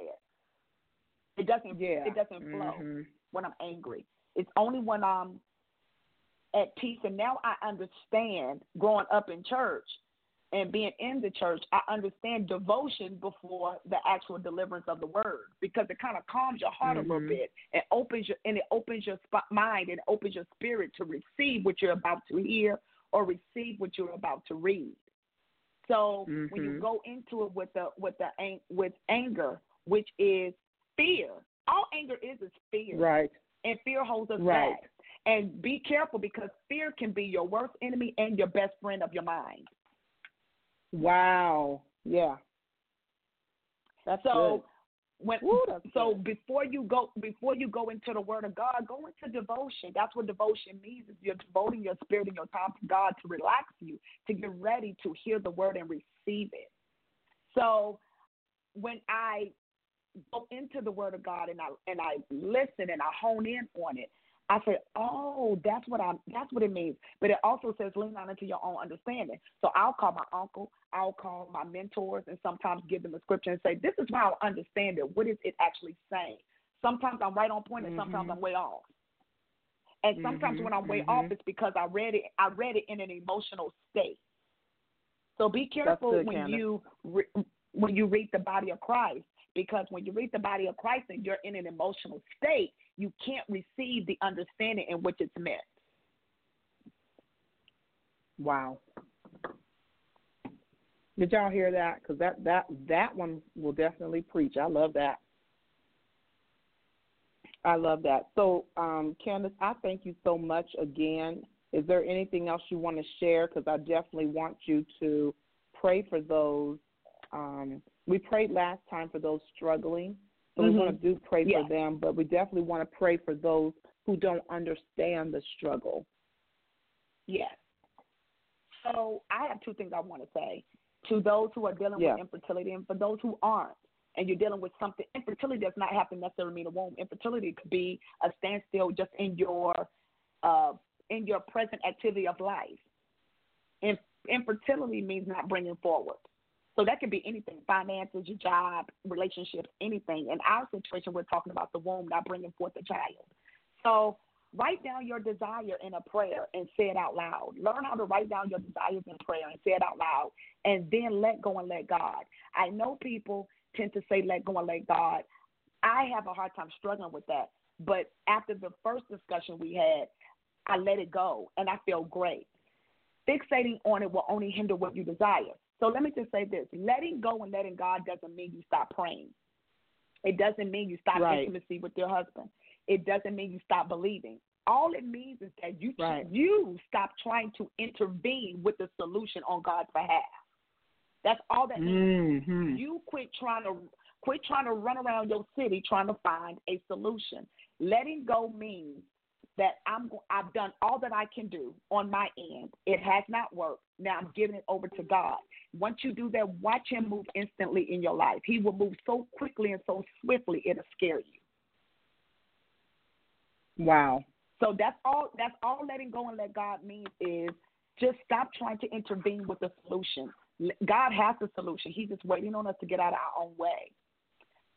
[SPEAKER 5] It doesn't
[SPEAKER 4] yeah,
[SPEAKER 5] it doesn't flow
[SPEAKER 4] Mhm.
[SPEAKER 5] when I'm angry. It's only when I'm at peace and now I understand growing up in church and being in the church, I understand devotion before the actual deliverance of the word because it kind of calms your heart a
[SPEAKER 4] Mhm.
[SPEAKER 5] little bit and opens your and it opens your sp- mind and opens your spirit to receive what you're about to hear or receive what you're about to read. So when you
[SPEAKER 4] Mhm.
[SPEAKER 5] go into it with the with the with anger, which is fear, all anger is is fear,
[SPEAKER 4] Right.
[SPEAKER 5] and fear holds us
[SPEAKER 4] Right.
[SPEAKER 5] back. And be careful because fear can be your worst enemy and your best friend of your mind.
[SPEAKER 4] Wow. Yeah. That's
[SPEAKER 5] So
[SPEAKER 4] good.
[SPEAKER 5] when
[SPEAKER 4] that's
[SPEAKER 5] so
[SPEAKER 4] good.
[SPEAKER 5] before you go before you go into the word of God, go into devotion. That's what devotion means is you're devoting your spirit and your time to God to relax you, to get ready to hear the word and receive it. So when I go into the word of God and I and I listen and I hone in on it, I say, Oh, that's what I that's what it means. But it also says lean on into your own understanding. So I'll call my uncle, I'll call my mentors and sometimes give them a scripture and say, This is how I understand it. What is it actually saying? Sometimes I'm right on point and sometimes
[SPEAKER 4] Mhm.
[SPEAKER 5] I'm way off. And sometimes
[SPEAKER 4] Mhm,
[SPEAKER 5] when I'm way
[SPEAKER 4] mhm.
[SPEAKER 5] off, it's because I read it. I read it in an emotional state. So be careful
[SPEAKER 4] good,
[SPEAKER 5] when
[SPEAKER 4] Candace.
[SPEAKER 5] you re- when you read the body of Christ, because when you read the body of Christ and you're in an emotional state, you can't receive the understanding in which it's meant.
[SPEAKER 4] Wow. Did y'all hear that? Because that that that one will definitely preach. I love that. I love that. So, um, Candace, I thank you so much again. Is there anything else you want to share? Because I definitely want you to pray for those. Um, we prayed last time for those struggling, so we
[SPEAKER 5] Mhm.
[SPEAKER 4] want to do pray
[SPEAKER 5] Yeah.
[SPEAKER 4] for them, but we definitely want to pray for those who don't understand the struggle.
[SPEAKER 5] Yes. So I have two things I want to say to those who are dealing
[SPEAKER 4] Yeah.
[SPEAKER 5] with infertility and for those who aren't. And you're dealing with something. Infertility does not have to necessarily mean a womb. Infertility could be a standstill just in your uh, in your present activity of life. In, infertility means not bringing forward. So that could be anything: finances, your job, relationships, anything. In our situation, we're talking about the womb not bringing forth a child. So write down your desire in a prayer and say it out loud. Learn how to write down your desires in prayer and say it out loud, and then let go and let God. I know people tend to say let go and let God. I have a hard time struggling with that. But after the first discussion we had, I let it go and I feel great. Fixating on it will only hinder what you desire. So let me just say this letting go and letting God doesn't mean you stop praying. It doesn't mean you stop
[SPEAKER 4] Right.
[SPEAKER 5] intimacy with your husband. It doesn't mean you stop believing. All it means is that you
[SPEAKER 4] Right.
[SPEAKER 5] you stop trying to intervene with the solution on God's behalf. That's all that means.
[SPEAKER 4] Mm-hmm.
[SPEAKER 5] You quit trying to quit trying to run around your city trying to find a solution. Letting go means that I'm I've done all that I can do on my end. It has not worked. Now I'm giving it over to God. Once you do that, watch Him move instantly in your life. He will move so quickly and so swiftly it'll scare you.
[SPEAKER 4] Wow.
[SPEAKER 5] So that's all. That's all. Letting go and let God means is just stop trying to intervene with the solution. God has the solution. He's just waiting on us to get out of our own way.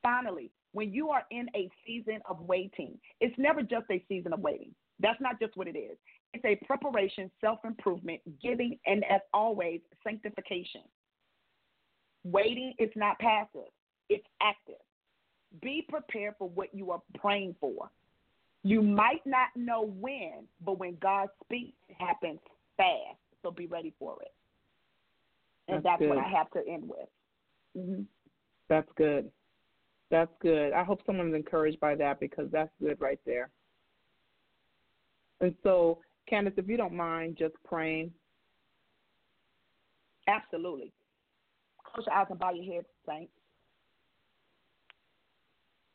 [SPEAKER 5] Finally, when you are in a season of waiting, it's never just a season of waiting. That's not just what it is. It's a preparation, self improvement, giving, and as always, sanctification. Waiting is not passive, it's active. Be prepared for what you are praying for. You might not know when, but when God speaks, it happens fast. So be ready for it. And
[SPEAKER 4] That's
[SPEAKER 5] that's, what. I have to end with. hmm
[SPEAKER 4] That's good. That's good. I hope someone's encouraged by that because that's good right there. And so, Candace, if you don't mind just praying.
[SPEAKER 5] Absolutely. Close your eyes and bow your head, saints.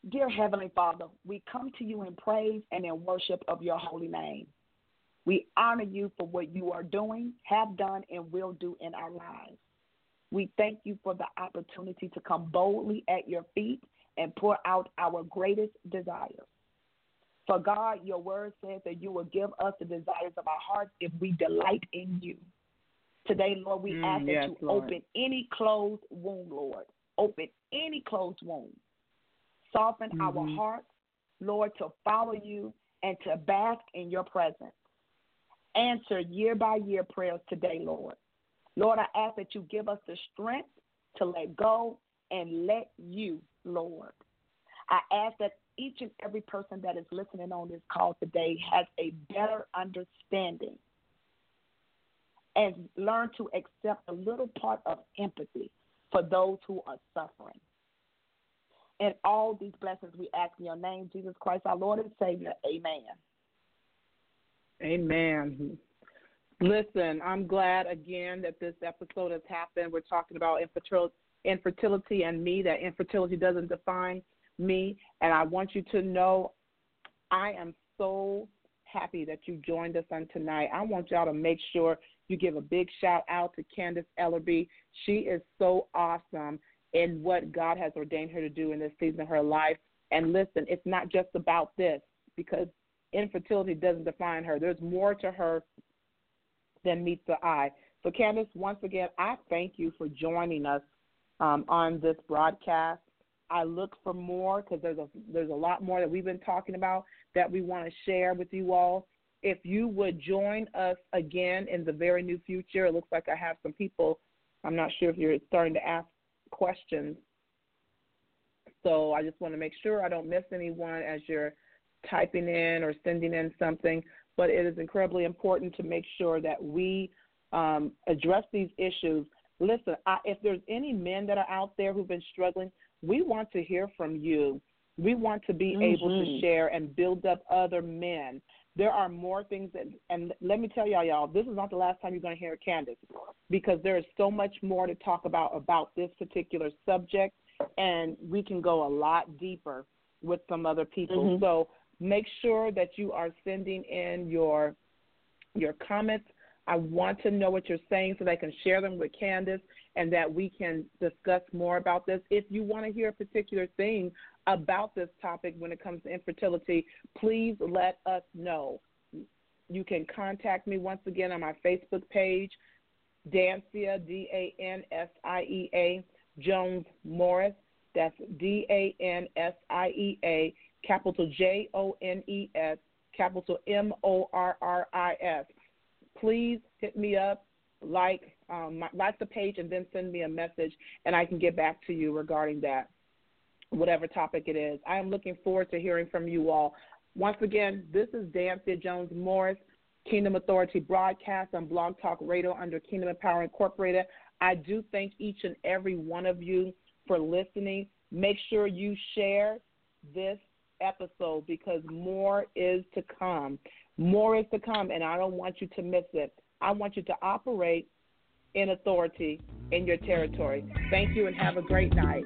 [SPEAKER 5] Dear Heavenly Father, we come to you in praise and in worship of your holy name. We honor you for what you are doing, have done, and will do in our lives. We thank you for the opportunity to come boldly at your feet and pour out our greatest desires. For God, your word says that you will give us the desires of our hearts if we delight in you. Today, Lord, we
[SPEAKER 4] Mm,
[SPEAKER 5] ask that you
[SPEAKER 4] Lord.
[SPEAKER 5] open any closed wound, Lord. Open any closed wound. Soften our
[SPEAKER 4] Mhm.
[SPEAKER 5] hearts, Lord, to follow you and to bask in your presence. Answer year by year prayers today, Lord. Lord, I ask that you give us the strength to let go and let you, Lord. I ask that each and every person that is listening on this call today has a better understanding and learn to accept a little part of empathy for those who are suffering. And all these blessings we ask in your name, Jesus Christ, our Lord and Savior. Amen.
[SPEAKER 4] Amen. Listen, I'm glad again that this episode has happened. We're talking about infertil- infertility and me, that infertility doesn't define me. And I want you to know I am so happy that you joined us on tonight. I want y'all to make sure you give a big shout out to Candace Ellerbe. She is so awesome in what God has ordained her to do in this season of her life. And listen, it's not just about this because infertility doesn't define her. There's more to her than meets the eye. So, Candace, once again, I thank you for joining us um, on this broadcast. I look for more because there's a there's a lot more that we've been talking about that we want to share with you all. If you would join us again in the very new future, it looks like I have some people. I'm not sure if you're starting to ask questions. So I just want to make sure I don't miss anyone as you're typing in or sending in something. But it is incredibly important to make sure that we um, address these issues. Listen, I, if there's any men that are out there who've been struggling, we want to hear from you. We want to be able to
[SPEAKER 5] Mhm.
[SPEAKER 4] share and build up other men. There are more things that, and let me tell y'all, y'all, this is not the last time you're going to hear Candace because there is so much more to talk about about this particular subject, and we can go a lot deeper with some other people.
[SPEAKER 5] Mhm.
[SPEAKER 4] So make sure that you are sending in your your comments. I want to know what you're saying so that I can share them with Candace and that we can discuss more about this. If you want to hear a particular thing about this topic when it comes to infertility, please let us know. You can contact me once again on my Facebook page, Dansiea, D A N S I E A, Jones Morris. That's D A N S I E A, capital J O N E S, capital M O R R I S. Please hit me up, like um, like the page, and then send me a message, and I can get back to you regarding that, whatever topic it is. I am looking forward to hearing from you all. Once again, this is Dansiea Jones Morris, Kingdom Authority broadcast on Blog Talk Radio under Kingdom Empower Incorporated. I do thank each and every one of you for listening. Make sure you share this episode because more is to come. More is to come, and I don't want you to miss it. I want you to operate in authority in your territory. Thank you and have a great night.